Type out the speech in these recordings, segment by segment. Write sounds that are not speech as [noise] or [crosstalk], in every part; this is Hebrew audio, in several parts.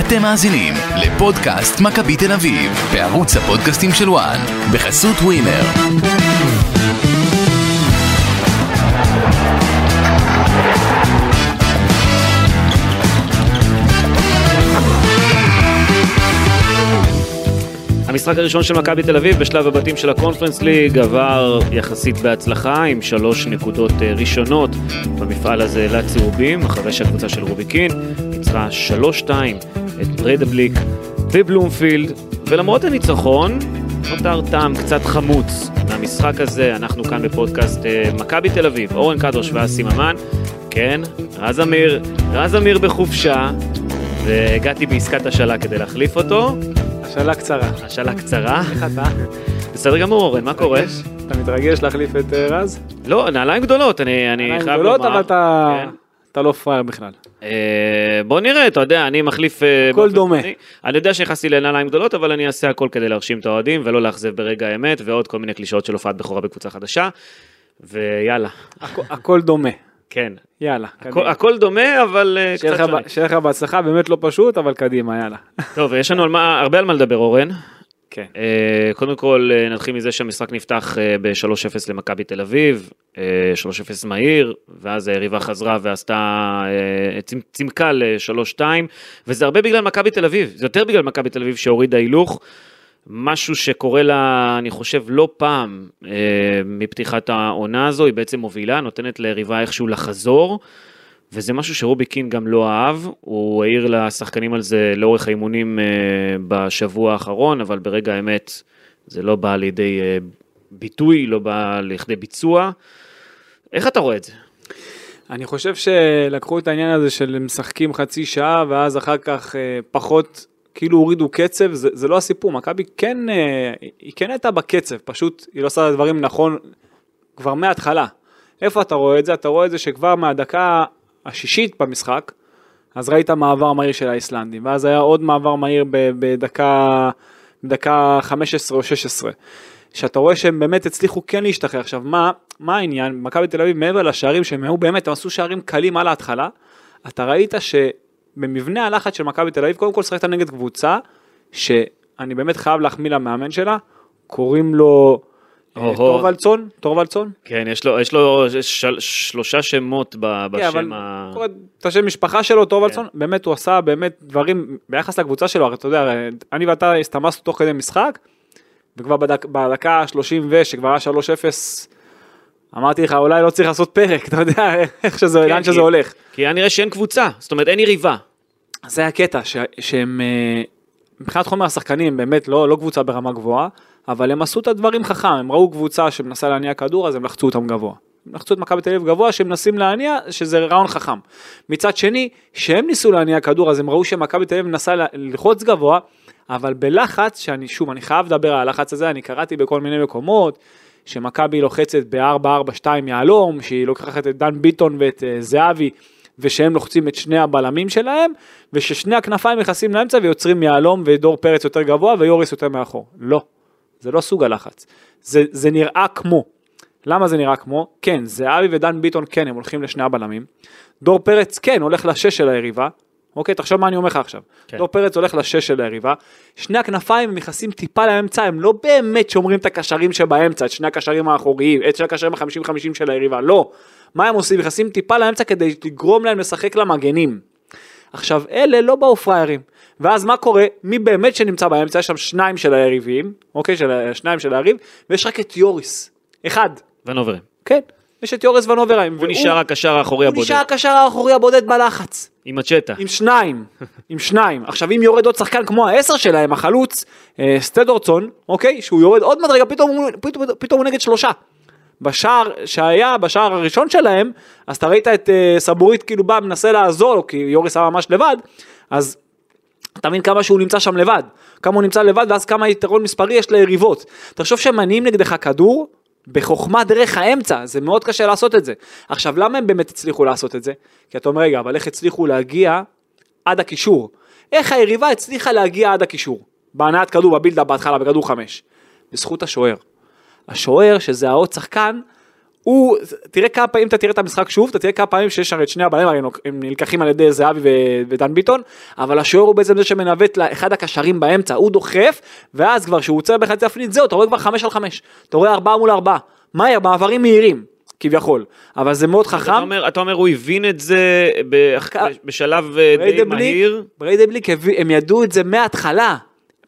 אתם מאזינים לפודקאסט מכבי תל אביב, בערוץ הפודקאסטים של וואן, בחסות ווינר. המשחק הראשון של מכבי תל אביב בשלב הבתים של הקונפרנס ליג עבר יחסית בהצלחה עם שלוש נקודות אה, ראשונות במפעל הזה לצהובים אחרי שהקבוצה של רובי קין ניצחה 3-2 את בריידבליק בבלומפילד ולמרות הניצחון נותר טעם קצת חמוץ מהמשחק הזה אנחנו כאן בפודקאסט אה, מכבי תל אביב אורן קדוש ואסי ממן כן רז אמיר רז אמיר בחופשה והגעתי בעסקת השאלה כדי להחליף אותו שאלה קצרה. השאלה קצרה. איך אתה? בסדר גמור אורן, מה קורה? אתה מתרגש להחליף את אה, רז? לא, נעליים גדולות, אני אני נעליים חייב גדולות, לומר. אבל אתה כן. אתה לא פראייר בכלל. אה, בוא נראה, אתה יודע, אני מחליף... אה, הכל דומה. אני יודע שנכנסתי לנעליים גדולות, אבל אני אעשה הכל כדי להרשים את האוהדים ולא לאכזב ברגע האמת, ועוד כל מיני קלישאות של הופעת בכורה בקבוצה חדשה. ויאללה, הכ- הכל דומה. כן. יאללה. הכל-. הכל דומה, אבל אה, קצת שונה. שיהיה לך בהצלחה, באמת לא פשוט, אבל קדימה, יאללה. טוב, יש לנו הרבה על מה לדבר, אורן. כן. אה, קודם כל אה, נתחיל מזה שהמשחק נפתח אה, ב-3-0 למכבי תל אביב, אה, 3-0 מהיר, ואז היריבה חזרה ועשתה, צימקה ל-3-2, וזה הרבה בגלל מכבי תל אביב, זה יותר בגלל מכבי תל אביב שהורידה הילוך, משהו שקורה לה, אני חושב, לא פעם מפתיחת העונה הזו, היא בעצם מובילה, נותנת ליריבה איכשהו לחזור. וזה משהו שרובי קין גם לא אהב, הוא העיר לשחקנים על זה לאורך האימונים אה, בשבוע האחרון, אבל ברגע האמת זה לא בא לידי אה, ביטוי, לא בא לכדי ביצוע. איך אתה רואה את זה? אני חושב שלקחו את העניין הזה של משחקים חצי שעה, ואז אחר כך אה, פחות, כאילו הורידו קצב, זה, זה לא הסיפור, מכבי כן, היא כן הייתה בקצב, פשוט היא לא עושה את הדברים נכון כבר מההתחלה. איפה אתה רואה את זה? אתה רואה את זה שכבר מהדקה השישית במשחק, אז ראית מעבר מהיר של האיסלנדים, ואז היה עוד מעבר מהיר בדקה, בדקה 15 או 16. שאתה רואה שהם באמת הצליחו כן להשתחרר. עכשיו, מה, מה העניין? מכבי תל אביב, מעבר לשערים שהם היו באמת, הם עשו שערים קלים על ההתחלה, אתה ראית שבמבנה הלחץ של מכבי תל אביב, קודם כל שחקת נגד קבוצה, שאני באמת חייב להחמיא למאמן שלה, קוראים לו. טורוולדסון, טורוולדסון, כן, יש לו, יש לו של, שלושה שמות ב, כן, אבל בשם ה... קורא את השם משפחה שלו, טורוולדסון, באמת הוא עשה באמת דברים ביחס לקבוצה שלו, הרי אתה יודע, אני ואתה הסתמסנו תוך כדי משחק, וכבר בדק, בדקה ה-30 ו, שכבר היה 3-0, אמרתי לך, אולי לא צריך לעשות פרק, [laughs] אתה יודע, איך שזה, כן, לאן כי- שזה הולך. כי היה נראה שאין קבוצה, זאת אומרת אין יריבה. זה הקטע, ש, שהם, אה, מבחינת חומר השחקנים, באמת לא, לא קבוצה ברמה גבוהה, אבל הם עשו את הדברים חכם, הם ראו קבוצה שמנסה להניע כדור, אז הם לחצו אותם גבוה. הם לחצו את מכבי תל אביב גבוה, מנסים להניע, שזה רעיון חכם. מצד שני, שהם ניסו להניע כדור, אז הם ראו שמכבי תל אביב מנסה ללחוץ גבוה, אבל בלחץ, שאני שוב, אני חייב לדבר על הלחץ הזה, אני קראתי בכל מיני מקומות, שמכבי לוחצת ב-4-4-2 יהלום, שהיא לוקחת את דן ביטון ואת אה, זהבי, ושהם לוחצים את שני הבלמים שלהם, וששני הכנפיים נכנסים לאמצע ויוצרים יהלום ודור פרץ יותר גבוה ויוריס יותר מאחור. לא, זה לא סוג הלחץ. זה, זה נראה כמו. למה זה נראה כמו? כן, זהבי ודן ביטון כן, הם הולכים לשני הבלמים. דור פרץ כן, הולך לשש של היריבה. אוקיי, תחשוב מה אני אומר לך עכשיו. כן. דור פרץ הולך לשש של היריבה. שני הכנפיים הם נכנסים טיפה לאמצע, הם לא באמת שומרים את הקשרים שבאמצע, את שני הקשרים האחוריים, את שני הקשרים החמישים-חמישים של היריבה, לא. מה הם עושים? נכנסים טיפה לאמצע כדי לגרום להם לשחק למגנים. עכשיו, אלה לא באו פראיירים. ואז מה קורה? מי באמת שנמצא באמצע? יש שם שניים של היריבים, אוקיי? של, שניים של היריב, ויש רק את יוריס. אחד. ונוברים. כן. יש את יוריס ונוברהיים. הוא נשאר הקשר האחורי הוא הבודד. נשאר הקשר האחורי הבודד בלחץ. עם הצ'טה. עם שניים, עם שניים. עכשיו אם יורד עוד שחקן כמו העשר שלהם, החלוץ, אה, סטדורצון, אוקיי? שהוא יורד עוד מדרגה, פתאום, הוא- פתאום, פתאום הוא נגד שלושה. בשער שהיה, בשער הראשון שלהם, אז אתה ראית את אה, סבורית כאילו בא, מנסה לעזור לו, כי יוריס היה ממש לבד, אז אתה מבין כמה שהוא נמצא שם לבד, כמה הוא נמצא לבד, ואז כמה יתרון מספרי יש ליריבות. תחשוב שהם מניעים נגדך כדור, בחוכמה דרך האמצע, זה מאוד קשה לעשות את זה. עכשיו, למה הם באמת הצליחו לעשות את זה? כי אתה אומר, רגע, אבל איך הצליחו להגיע עד הקישור? איך היריבה הצליחה להגיע עד הקישור? בהנעת כדור, בבילדה בהתחלה, בכדור חמש. בזכות השוער. השוער, שזה העוד שחקן, הוא, תראה כמה פעמים אתה תראה את המשחק שוב, אתה תראה כמה פעמים שיש הרי את שני הבעלים, הם- נלקחים על ידי זהבי ודן ביטון, אבל השוער הוא בעצם זה שמנווט לאחד הקשרים באמצע, הוא דוחף, ואז כבר כשהוא עוצר בחצי הפנית, זהו, אתה רואה כבר חמש על חמש, אתה רואה ארבעה מול ארבעה, מהר, מעברים מהירים, כביכול, אבל זה מאוד אתה חכם. אומר, אתה אומר הוא הבין את זה ב- כ- בשלב אה, די מהיר. בריידבליק, הם ידעו את זה מההתחלה.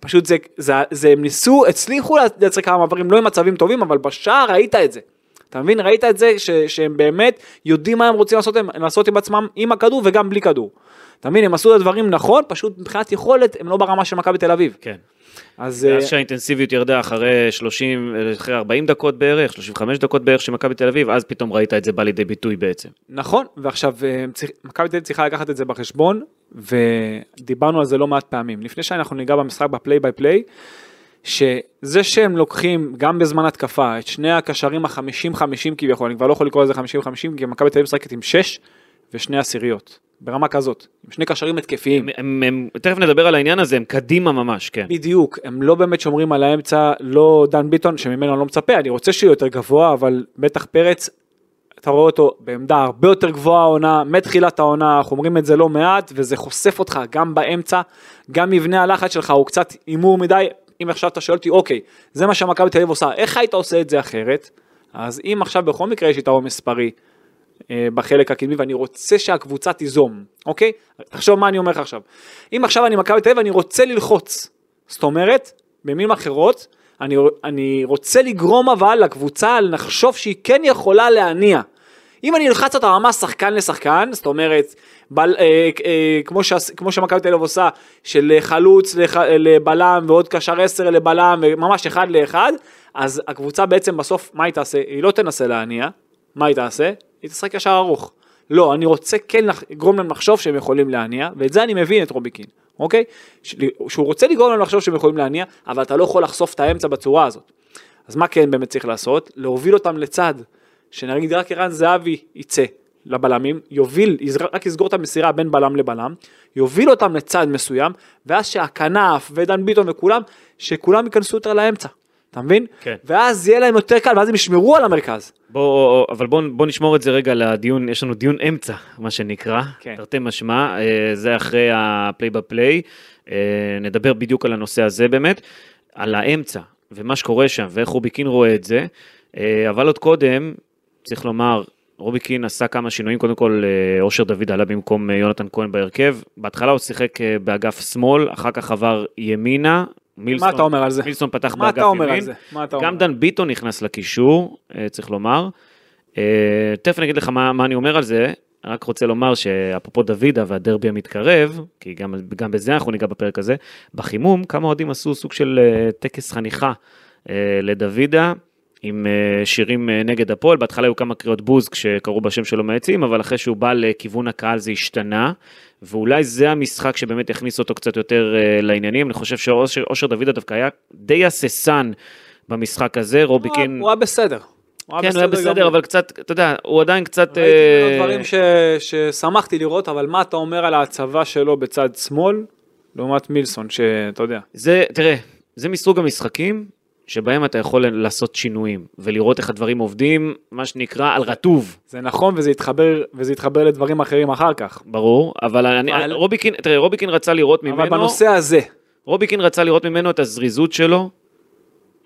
פשוט זה, זה, זה, הם ניסו, הצליחו לייצר כמה מעברים, לא עם מצבים טובים, אבל בשער ראית את זה. אתה מבין? ראית את זה ש, שהם באמת יודעים מה הם רוצים לעשות, הם, לעשות עם עצמם עם הכדור וגם בלי כדור. אתה מבין? הם עשו את הדברים נכון, פשוט מבחינת יכולת הם לא ברמה של מכבי תל אביב. כן. אז אה, ואז שהאינטנסיביות ירדה אחרי 30, אחרי 40 דקות בערך, 35 דקות בערך של מכבי תל אביב, אז פתאום ראית את זה בא לידי ביטוי בעצם. נכון, ועכשיו אה, מכבי תל אביב צריכה לקחת את זה בחשבון, ודיברנו על זה לא מעט פעמים. לפני שאנחנו ניגע במשחק בפליי ביי פליי, שזה שהם לוקחים גם בזמן התקפה את שני הקשרים החמישים חמישים כביכול, אני כבר לא יכול לקרוא לזה חמישים חמישים, כי מכבי תל אביב משחקת עם שש ושני עשיריות, ברמה כזאת, עם שני קשרים התקפיים. הם, הם, הם, תכף נדבר על העניין הזה, הם קדימה ממש, כן. בדיוק, הם לא באמת שומרים על האמצע, לא דן ביטון, שממנו אני לא מצפה, אני רוצה שהוא יותר גבוה, אבל בטח פרץ, אתה רואה אותו בעמדה הרבה יותר גבוהה העונה, מתחילת העונה, אנחנו אומרים את זה לא מעט, וזה חושף אותך גם באמצע, גם מבנה הלחץ שלך הוא קצת הימור מדי, אם עכשיו אתה שואל אותי, אוקיי, זה מה שמכבי תל אביב עושה, איך היית עושה את זה אחרת? אז אם עכשיו בכל מקרה יש יתרון מספרי, אה, בחלק הקדמי ואני רוצה שהקבוצה תיזום, אוקיי? תחשוב מה אני אומר לך עכשיו. אם עכשיו אני מכבי תל אביב ואני רוצה ללחוץ, זאת אומרת, במילים אחרות, אני, אני רוצה לגרום אבל לקבוצה לחשוב שהיא כן יכולה להניע. אם אני אלחץ אותה ממש שחקן לשחקן, זאת אומרת, בל, אה, אה, כמו, ש, כמו שמכבי תל אביב עושה, של חלוץ לח, לבלם ועוד קשר 10 לבלם וממש אחד לאחד, אז הקבוצה בעצם בסוף, מה היא תעשה? היא לא תנסה להניע, מה היא תעשה? היא תשחק ישר ארוך. לא, אני רוצה כן לגרום להם לחשוב שהם יכולים להניע, ואת זה אני מבין את רוביקין, אוקיי? שהוא רוצה לגרום להם לחשוב שהם יכולים להניע, אבל אתה לא יכול לחשוף את האמצע בצורה הזאת. אז מה כן באמת צריך לעשות? להוביל אותם לצד, שנגיד רק ערן זהבי יצא לבלמים, יוביל, רק יסגור את המסירה בין בלם לבלם, יוביל אותם לצד מסוים, ואז שהכנף ודן ביטון וכולם, שכולם ייכנסו יותר לאמצע, אתה מבין? כן. ואז יהיה להם יותר קל, ואז הם ישמרו על המרכז. בוא, אבל בוא, בוא נשמור את זה רגע לדיון, יש לנו דיון אמצע, מה שנקרא, כן. תרתי משמע, אה, זה אחרי הפליי בפליי, אה, נדבר בדיוק על הנושא הזה באמת, על האמצע, ומה שקורה שם, ואיך רוביקין רואה את זה, אה, אבל עוד קודם, צריך לומר, רוביקין עשה כמה שינויים, קודם כל אה, אושר דוד עלה במקום אה, יונתן כהן בהרכב, בהתחלה הוא שיחק אה, באגף שמאל, אחר כך עבר ימינה, מילסון, מה אתה אומר על זה? מילסון פתח מה באגף אתה אומר ימין, על זה? מה אתה גם אומר? דן ביטון נכנס לקישור, צריך לומר. תכף אני אגיד לך מה, מה אני אומר על זה, רק רוצה לומר שאפרופו דוידה והדרבי המתקרב, כי גם, גם בזה אנחנו ניגע בפרק הזה, בחימום כמה אוהדים עשו סוג של טקס חניכה לדוידה. עם אה, שירים אה, נגד הפועל, בהתחלה היו כמה קריאות בוז כשקראו בשם שלו מהעצים, אבל אחרי שהוא בא לכיוון הקהל זה השתנה, ואולי זה המשחק שבאמת יכניס אותו קצת יותר אה, לעניינים, אני חושב שאושר דוידה דווקא היה די הססן במשחק הזה, רוביקין... הוא היה בסדר. הוא כן, הוא היה בסדר, גמור. אבל קצת, אתה יודע, הוא עדיין קצת... ראיתי אה, ממנו דברים ש... ששמחתי לראות, אבל מה אתה אומר על ההצבה שלו בצד שמאל, לעומת מילסון, שאתה יודע. זה, תראה, זה מסוג המשחקים שבהם אתה יכול לעשות שינויים, ולראות איך הדברים עובדים, מה שנקרא, על רטוב, זה נכון וזה יתחבר, וזה יתחבר לדברים אחרים אחר כך. ברור, אבל אני, אבל- רוביקין, תראה, רוביקין רצה לראות ממנו, אבל בנושא הזה, רוביקין רצה לראות ממנו את הזריזות שלו,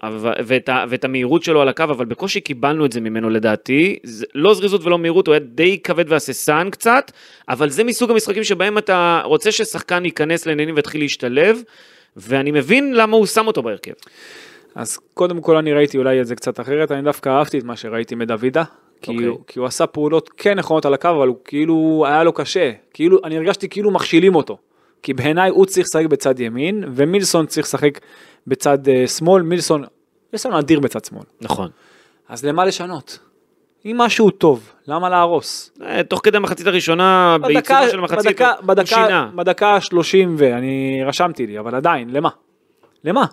אבל- ואת, ה, ואת המהירות שלו על הקו, אבל בקושי קיבלנו את זה ממנו לדעתי. זה, לא זריזות ולא מהירות, הוא היה די כבד והססן קצת, אבל זה מסוג המשחקים שבהם אתה רוצה ששחקן ייכנס לעניינים ויתחיל להשתלב, ואני מבין למה הוא שם אותו בהרכב. אז קודם כל אני ראיתי אולי את זה קצת אחרת, אני דווקא אהבתי את מה שראיתי מדוידה. כי, אוקיי. הוא, כי הוא עשה פעולות כן נכונות על הקו, אבל הוא כאילו, היה לו קשה. כאילו, אני הרגשתי כאילו מכשילים אותו. כי בעיניי הוא צריך לשחק בצד ימין, ומילסון צריך לשחק בצד uh, שמאל. מילסון, מילסון אדיר בצד שמאל. נכון. אז למה לשנות? אם משהו טוב, למה להרוס? אה, תוך כדי המחצית הראשונה, בעיצומה של המחצית, בדקה, הוא בדקה, שינה. בדקה ה-30 ואני רשמתי לי, אבל עדיין, למה? למה?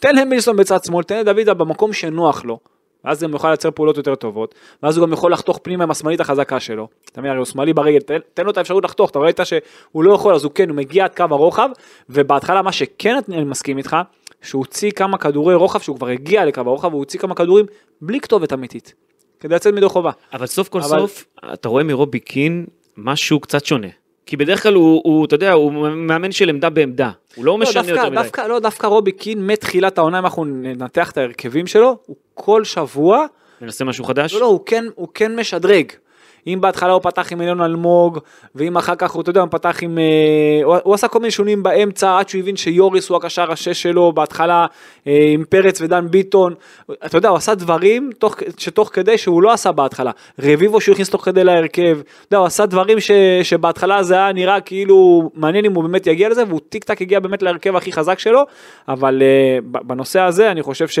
תן למילסון בצד שמאל, תן לדוידה במקום שנוח לו, ואז גם יוכל לייצר פעולות יותר טובות, ואז הוא גם יכול לחתוך פנימה עם השמאלית החזקה שלו, אתה מבין, הרי הוא שמאלי ברגל, תן, תן לו את האפשרות לחתוך, אתה ראית שהוא לא יכול, אז הוא כן, הוא מגיע עד קו הרוחב, ובהתחלה מה שכן אני מסכים איתך, שהוא הוציא כמה כדורי רוחב, שהוא כבר הגיע לקו הרוחב, הוא הוציא כמה כדורים בלי כתובת אמיתית. כדי לצאת מידי חובה. אבל סוף כל אבל- סוף, אתה רואה מרובי קין משהו קצת שונה. כי בדרך כלל הוא, הוא, אתה יודע, הוא מאמן של עמדה בעמדה. הוא לא לא, משנה דווקא, יותר מדי. דווקא, לא, דווקא רובי קין מתחילת העונה, אם אנחנו ננתח את ההרכבים שלו, הוא כל שבוע, מנסה משהו חדש? לא, לא, הוא כן, הוא כן משדרג. אם בהתחלה הוא פתח עם אליון אלמוג, ואם אחר כך הוא, אתה יודע, הוא פתח עם... אה, הוא, הוא עשה כל מיני שינויים באמצע, עד שהוא הבין שיוריס הוא הקשר השש שלו, בהתחלה אה, עם פרץ ודן ביטון. אתה יודע, הוא עשה דברים תוך, שתוך כדי שהוא לא עשה בהתחלה. רביבו שהוא הכניס תוך כדי להרכב. אתה יודע, הוא עשה דברים ש, שבהתחלה זה היה נראה כאילו מעניין אם הוא באמת יגיע לזה, והוא טיק טק הגיע באמת להרכב הכי חזק שלו, אבל אה, בנושא הזה אני חושב ש...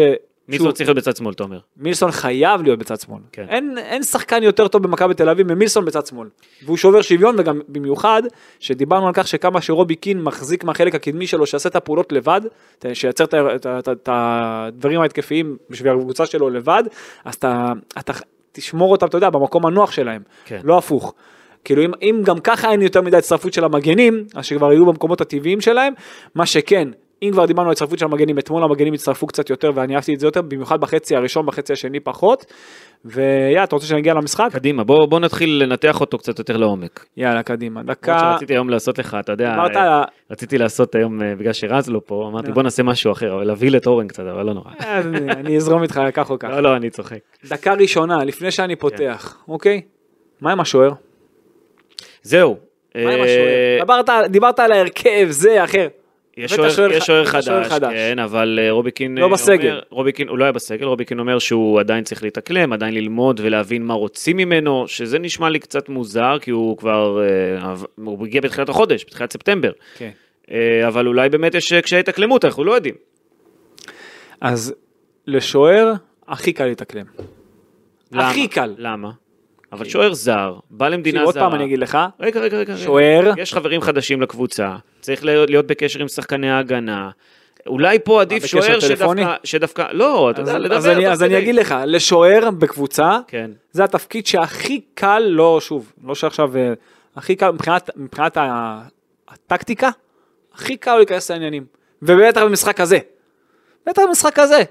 מי שוב, לא צריך להיות בצד שמאל, תומר? מילסון חייב להיות בצד שמאל. כן. אין, אין שחקן יותר טוב במכבי תל אביב ממילסון בצד שמאל. והוא שובר שוויון וגם במיוחד שדיברנו על כך שכמה שרובי קין מחזיק מהחלק הקדמי שלו שיעשה את הפעולות לבד, שייצר את הדברים ההתקפיים בשביל הקבוצה שלו לבד, אז אתה, אתה תשמור אותם, אתה יודע, במקום הנוח שלהם, כן. לא הפוך. כאילו אם, אם גם ככה אין יותר מדי הצטרפות של המגנים, אז שכבר יהיו במקומות הטבעיים שלהם, מה שכן, אם כבר דיברנו על הצטרפות של המגנים, אתמול המגנים הצטרפו קצת יותר ואני אהבתי את זה יותר, במיוחד בחצי הראשון, בחצי השני פחות. ויאללה, אתה רוצה שנגיע למשחק? קדימה, בוא, בוא נתחיל לנתח אותו קצת יותר לעומק. יאללה, קדימה. דקה, שרציתי היום לעשות לך, אתה יודע, דיברת אה. רציתי לעשות היום, אה, בגלל שרז לא פה, אמרתי. בוא נעשה משהו אחר, אבל להבהיל את אורן קצת, אבל לא נורא. אה, אני- אזרום איתך כך או כך. לא, לא, אני צוחק. דקה ראשונה, לפני שאני פותח, אוקיי? מה עם השוער? זהו. מה עם השוער? דיברת על ההרכב, זה, אחר. יש שוער, חדש. כן, אבל אה, רוביקין לא אה, בסגל. אומר, רוביקין, הוא לא היה בסגל, רוביקין אומר שהוא עדיין צריך להתאקלם, עדיין ללמוד ולהבין מה רוצים ממנו, שזה נשמע לי קצת מוזר, כי הוא כבר, אה, הוא הגיע בתחילת החודש, בתחילת ספטמבר, כן. אבל אולי באמת יש קשיי התאקלמות, אנחנו לא יודעים. אז לשוער, הכי קל להתאקלם. הכי קל. למה? אבל שוער זר, בא למדינה תקשיב, עוד זרה. פעם אני אגיד לך, רגע, רגע, רגע. שוער. יש חברים חדשים לקבוצה, צריך להיות בקשר עם שחקני ההגנה. אולי פה עדיף שוער? שדווקא, שדווקא, לא, אתה יודע, לדבר. אז, אני, אז אני. אגיד לך, לשוער בקבוצה, כן. זה התפקיד שהכי קל, לא, שוב, לא שעכשיו, אה, הכי קל מבחינת, מבחינת הטקטיקה, הכי קל להיכנס לעניינים. ובטח במשחק הזה. בטח במשחק הזה.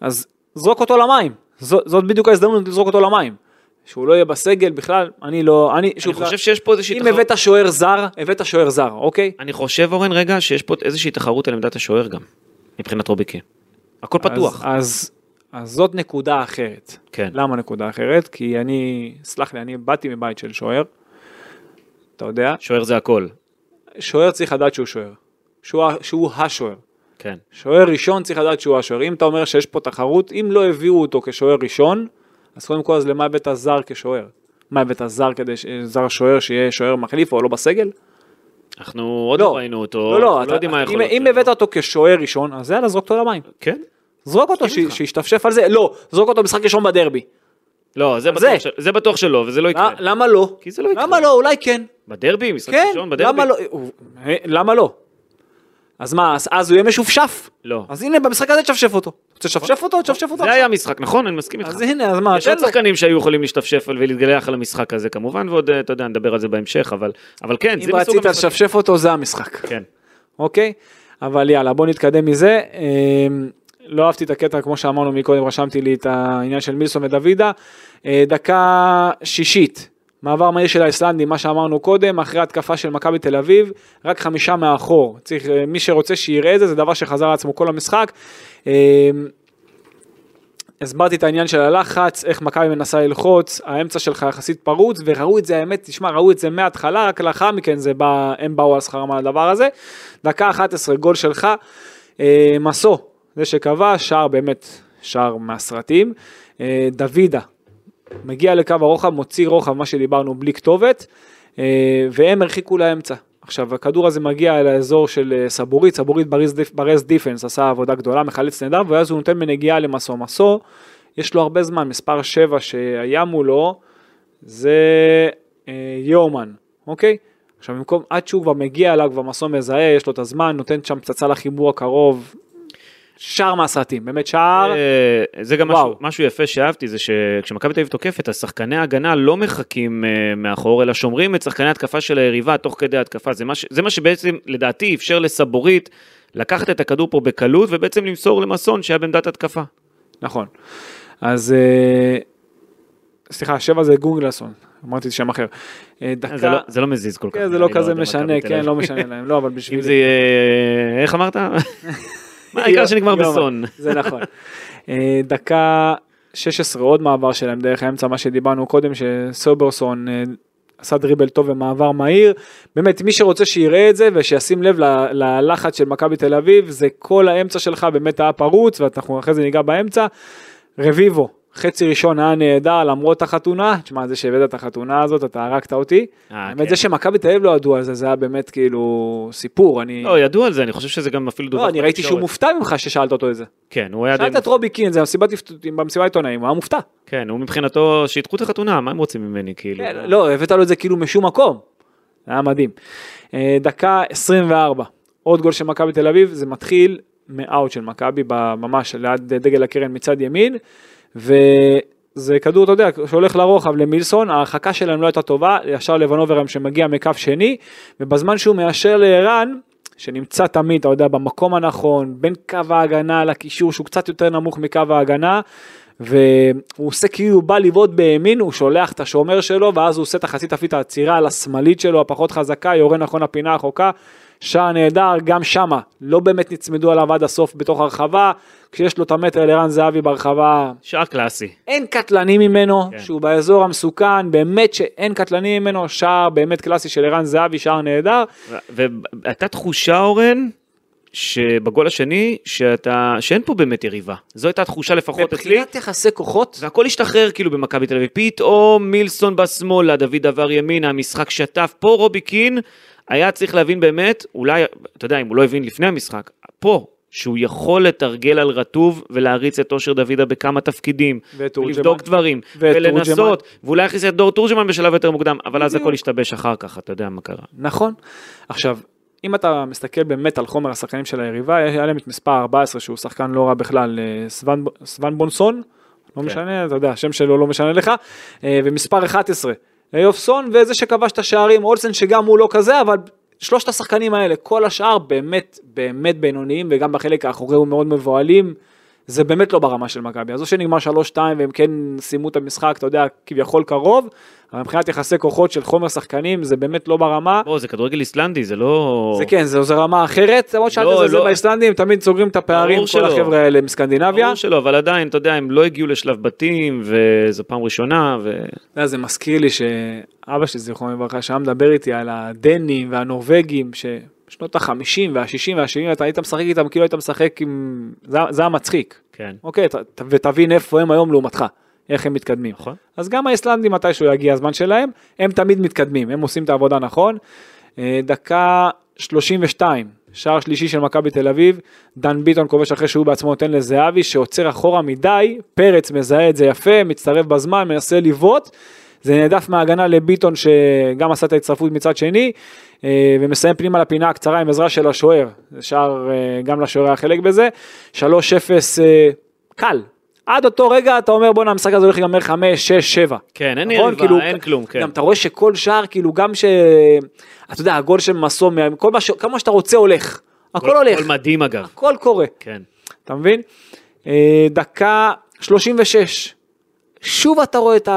אז זרוק אותו למים. זו, זאת בדיוק ההזדמנות לזרוק אותו למים. שהוא לא יהיה בסגל בכלל, אני לא, אני, אני שוב, חושב שיש פה איזושהי אם תחרות. הבאת שוער זר, הבאת שוער זר, אוקיי? אני חושב, אורן, רגע, שיש פה איזושהי תחרות על עמדת השוער גם, מבחינת רוביקין. הכל פתוח. אז, אז, אז זאת נקודה אחרת. כן. למה נקודה אחרת? כי אני, סלח לי, אני באתי מבית של שוער. אתה יודע, שוער זה הכל. שוער צריך לדעת שהוא שוער. שהוא, שהוא השוער. כן. שוער ראשון צריך לדעת שהוא השוער. אם אתה אומר שיש פה תחרות, אם לא הביאו אותו כשוער ראשון, אז קודם כל, אז למה הבאת זר כשוער? מה הבאת זר כדי, ש- זר שוער שיהיה שוער מחליף או לא בסגל? אנחנו עוד לא ראינו אותו, לא, לא, לא יודעים מה יכול להיות. אם הבאת אותו כשוער ראשון, אז יאללה, זרוק אותו למים. כן? זרוק אותו. שישתפשף על זה. לא, זרוק אותו משחק ראשון בדרבי. לא, זה זה. בטוח של- זה בטוח שלא, וזה לא יקרה. למה- לא? כי זה לא יקרה. למה לא? אולי כן. בדרבי, משחק כן, ראשון, בדרבי. למה לא? אה, למה לא? אז מה, אז הוא יהיה משופשף? לא. אז הנה, במשחק הזה תשפשף אותו. רוצה לשפשף אותו? תשפשף אותו. זה. היה משחק, נכון? אני מסכים איתך. אז הנה, אז מה, יש עוד. שחקנים שהיו יכולים להשתפשף ולהתגלח על המשחק הזה כמובן, ועוד, אה, אתה יודע, נדבר על זה בהמשך, אבל אבל כן, זה אם מסוג רצית המשחקים. לשפשף אותו, זה המשחק. כן. אוקיי? אבל יאללה, בוא נתקדם מזה. אמ, לא אהבתי את הקטע, כמו שאמרנו מקודם, רשמתי לי את העניין של מילסון ודוידה. אה, דקה שישית, מעבר מהיר של האיסלנדים, מה שאמרנו קודם, אחרי התקפה של מכבי תל אביב, רק חמישה מאחור. צריך, אה, מי שרוצה שיראה את זה, זה דבר שחזר על עצמו כל המשחק. אמ, הסברתי את העניין של הלחץ, איך מכבי מנסה ללחוץ, האמצע שלך יחסית פרוץ, וראו את זה, האמת, תשמע, ראו את זה מההתחלה, רק לאחר מכן זה בא, הם באו על שכרם על הדבר הזה. דקה 11, גול שלך, אה, מסו, זה שקבע, שער באמת, שער מהסרטים. אה, דוידה, מגיע לקו הרוחב, מוציא רוחב, מה שדיברנו, בלי כתובת, אה, והם הרחיקו לאמצע. עכשיו, הכדור הזה מגיע אל האזור של אה, סבורית, סבורית ברז, דיפ- ברז דיפנס עשה עבודה גדולה, מחלץ נהדר, ואז הוא נותן בנגיעה למסו. מסו, יש לו הרבה זמן, מספר 7 שהיה מולו, זה אה, יומן, אוקיי? עכשיו, במקום, עד שהוא כבר מגיע אליו, כבר מסו מזהה, יש לו את הזמן, נותן שם פצצה לחיבור הקרוב. שער מהסרטים, באמת שער. אה, זה גם משהו. משהו יפה שאהבתי, זה שכשמכבי תל אביב תוקפת, אז שחקני ההגנה לא מחכים אה, מאחור, אלא שומרים את שחקני התקפה של היריבה תוך כדי התקפה. זה מה, זה מה שבעצם, לדעתי, אפשר לסבורית לקחת את הכדור פה בקלות, ובעצם למסור למסון שהיה בעמדת התקפה. נכון. אז אה, סליחה, שבע זה גונגלסון, אמרתי שם אחר. דקה, זה לא- זה לא מזיז כל כך. כן, זה לא אני כזה משנה, כן. לא משנה להם, לא, אבל בשביל... אם זה יהיה... איך אמרת? [laughs] מה העיקר שנגמר בסון. זה נכון. אה, דקה 16 עוד מעבר שלהם דרך האמצע, מה שדיברנו קודם, שסוברסון אה, עשה דריבל טוב ומעבר מהיר. באמת, מי שרוצה שיראה את זה ושישים לב ללחץ של מכבי תל אביב, זה כל האמצע שלך באמת היה פרוץ, ואנחנו אחרי זה ניגע באמצע. רביבו, חצי ראשון היה נהדר למרות החתונה, תשמע, זה שהבאת את החתונה הזאת, אתה הרגת אותי. אה, האמת כן. זה שמכבי תל אביב לא ידעו על זה, זה היה באמת כאילו סיפור, אני... לא, ידעו על זה, אני חושב שזה גם אפילו דווח. לא, אני ראיתי שהוא. מופתע ממך ששאלת אותו את זה. כן, הוא היה. שאלת את רובי קין, זה במסיבת עיתונאים- במסיבת עיתונאים, הוא היה מופתע. כן, הוא מבחינתו, שידחו את החתונה, מה הם רוצים ממני, כאילו? כן, לא, הבאת לו את זה כאילו משום מקום. זה היה מדהים. אה, דקה 24, עוד גול של מכבי תל אביב, זה מתחיל מאאוט של מכבי, ממש ליד דגל הקרן מצד ימין, וזה כדור, אתה יודע, שהולך לרוחב למילסון, ההרחקה שלהם לא הייתה טובה, ישר לבנוברם שמגיע מקו שני, ובזמן שהוא מאשר לערן, שנמצא תמיד, אתה יודע, במקום הנכון, בין קו ההגנה לקישור, שהוא קצת יותר נמוך מקו ההגנה, והוא עושה כאילו הוא בא לבעוט בימין, הוא שולח את השומר שלו, ואז הוא עושה את החצי תפית העצירה על השמאלית שלו, הפחות חזקה, יורה נכון לפינה הרחוקה, שער נהדר, גם שמה, לא באמת נצמדו עליו עד הסוף בתוך הרחבה, כשיש לו את המטר לערן זהבי ברחבה, שער קלאסי. אין קטלני ממנו, כן. שהוא באזור המסוכן, באמת שאין קטלני ממנו, שער באמת קלאסי של ערן זהבי, שער נהדר, והייתה תחושה, אורן, שבגול השני, שאתה, שאין פה באמת יריבה. זו הייתה תחושה לפחות אצלי. מבחינת יחסי כוחות, והכל השתחרר כאילו במכבי תל אביב. פתאום מילסון בשמאלה, דוד עבר ימינה, המשחק שטף. פה רובי קין היה צריך להבין באמת, אולי, אתה יודע, אם הוא לא הבין לפני המשחק, פה, שהוא יכול לתרגל על רטוב ולהריץ את אושר דוידה בכמה תפקידים. ולבדוק דברים, ולנסות, ואולי יכניס את דור תורג'מן בשלב יותר מוקדם, אבל אז. הכל השתבש אחר כך, אתה יודע מה קרה. נכון. עכשיו, אם אתה מסתכל באמת על חומר השחקנים של היריבה, היה להם את מספר 14 שהוא שחקן לא רע בכלל, אה, סוון, סוון בונסון, לא כן. משנה, אתה יודע, השם שלו לא משנה לך, אה, ומספר 11, איופסון, וזה שכבש את השערים, אולסן שגם הוא לא כזה, אבל שלושת השחקנים האלה, כל השאר באמת, באמת בינוניים, וגם בחלק האחורי הוא מאוד מבוהלים. זה באמת לא ברמה של מכבי, אז או שנגמר 3-2 והם כן סיימו את המשחק, אתה יודע, כביכול קרוב, אבל מבחינת יחסי כוחות של חומר שחקנים זה באמת לא ברמה. בוא, זה כדורגל איסלנדי, זה לא... זה כן, זו, זו רמה אחרת, למרות שאלת לא, את זה לא. באיסלנדים, תמיד סוגרים את הפערים, כל שלא. החבר'ה האלה מסקנדינביה. ברור שלא, אבל עדיין, אתה יודע, הם לא הגיעו לשלב בתים, וזו פעם ראשונה, ו... אתה יודע, זה מזכיר לי שאבא שלי, זיכרונו לברכה, שהיה מדבר איתי על הדנים והנורבגים, ששנות ה-50 וה-60 וה-70, אתה היית משחק איתם כאילו היית משחק עם... זה, זה היה מצחיק. כן. אוקיי, ת, ת, ותבין איפה הם היום לעומתך, איך הם מתקדמים. נכון. אז גם האיסלנדים מתישהו יגיע הזמן שלהם, הם תמיד מתקדמים, הם עושים את העבודה נכון. אה, דקה 32, שער שלישי של מכבי תל אביב, דן ביטון כובש אחרי שהוא בעצמו נותן לזהבי, שעוצר אחורה מדי, פרץ מזהה את זה יפה, מצטרף בזמן, מנסה לבעוט. זה נעדף מההגנה לביטון שגם עשה את ההצטרפות מצד שני, ומסיים פנימה לפינה הקצרה עם עזרה של השוער, שער אה, גם לשוער היה חלק בזה, 3-0 אה, קל. עד אותו רגע אתה אומר בואנה המשחק הזה הולך להיגמר 5, 6, 7. כן, אין נכון? יריבה, כאילו, אין כלום, כן. גם אתה רואה שכל שער כאילו גם ש... אתה יודע הגול של מסום, כל מה, ש... כמה שאתה רוצה הולך, הכל הולך, גול מדהים אגב. הכל קורה. כן. אתה מבין? אה, דקה 36. שוב אתה רואה את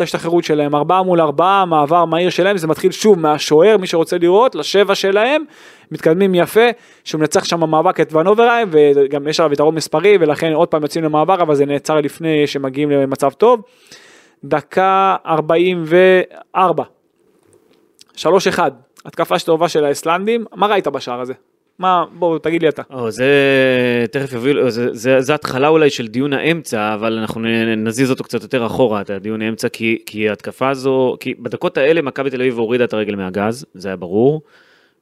ההשתחררות שלהם, ארבעה מול ארבעה, מעבר מהיר שלהם, זה מתחיל שוב מהשוער, מי שרוצה לראות, לשבע שלהם, מתקדמים יפה, שהוא מנצח שם מאבק את ונוברהיים, וגם יש עליו יתרון מספרי, ולכן עוד פעם יוצאים למעבר, אבל זה נעצר לפני שמגיעים למצב טוב. דקה 44. 3-1, התקפה טובה של האיסלנדים, מה ראית בשער הזה? מה, בוא תגיד לי אתה. או, זה תכף יביאו, זה, זה, זה התחלה אולי של דיון האמצע, אבל אנחנו נזיז אותו קצת יותר אחורה, את הדיון האמצע, כי, כי ההתקפה הזו, כי בדקות האלה מכבי תל אביב הורידה את הרגל מהגז, זה היה ברור,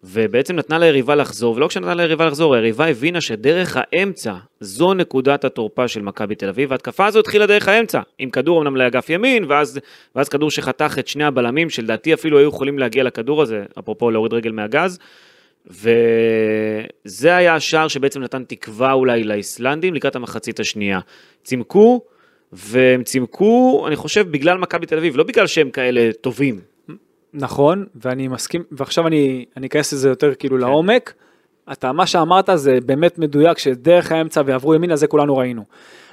ובעצם נתנה ליריבה לחזור, ולא כשנתנה ליריבה לחזור, היריבה הבינה שדרך האמצע זו נקודת התורפה של מכבי תל אביב, וההתקפה הזו התחילה דרך האמצע, עם כדור אמנם לאגף ימין, ואז, ואז כדור שחתך את שני הבלמים, שלדעתי אפילו היו יכולים להגיע לכדור הזה, אפרופו להוריד רגל מהגז, וזה היה השער שבעצם נתן תקווה אולי לאיסלנדים לקראת המחצית השנייה. צימקו, והם צימקו, אני חושב, בגלל מכבי תל אביב, לא בגלל שהם כאלה טובים. נכון, ואני מסכים, ועכשיו אני, אני אכנס לזה יותר כאילו כן. לעומק. אתה, מה שאמרת זה באמת מדויק, שדרך האמצע ועברו ימינה, זה כולנו ראינו.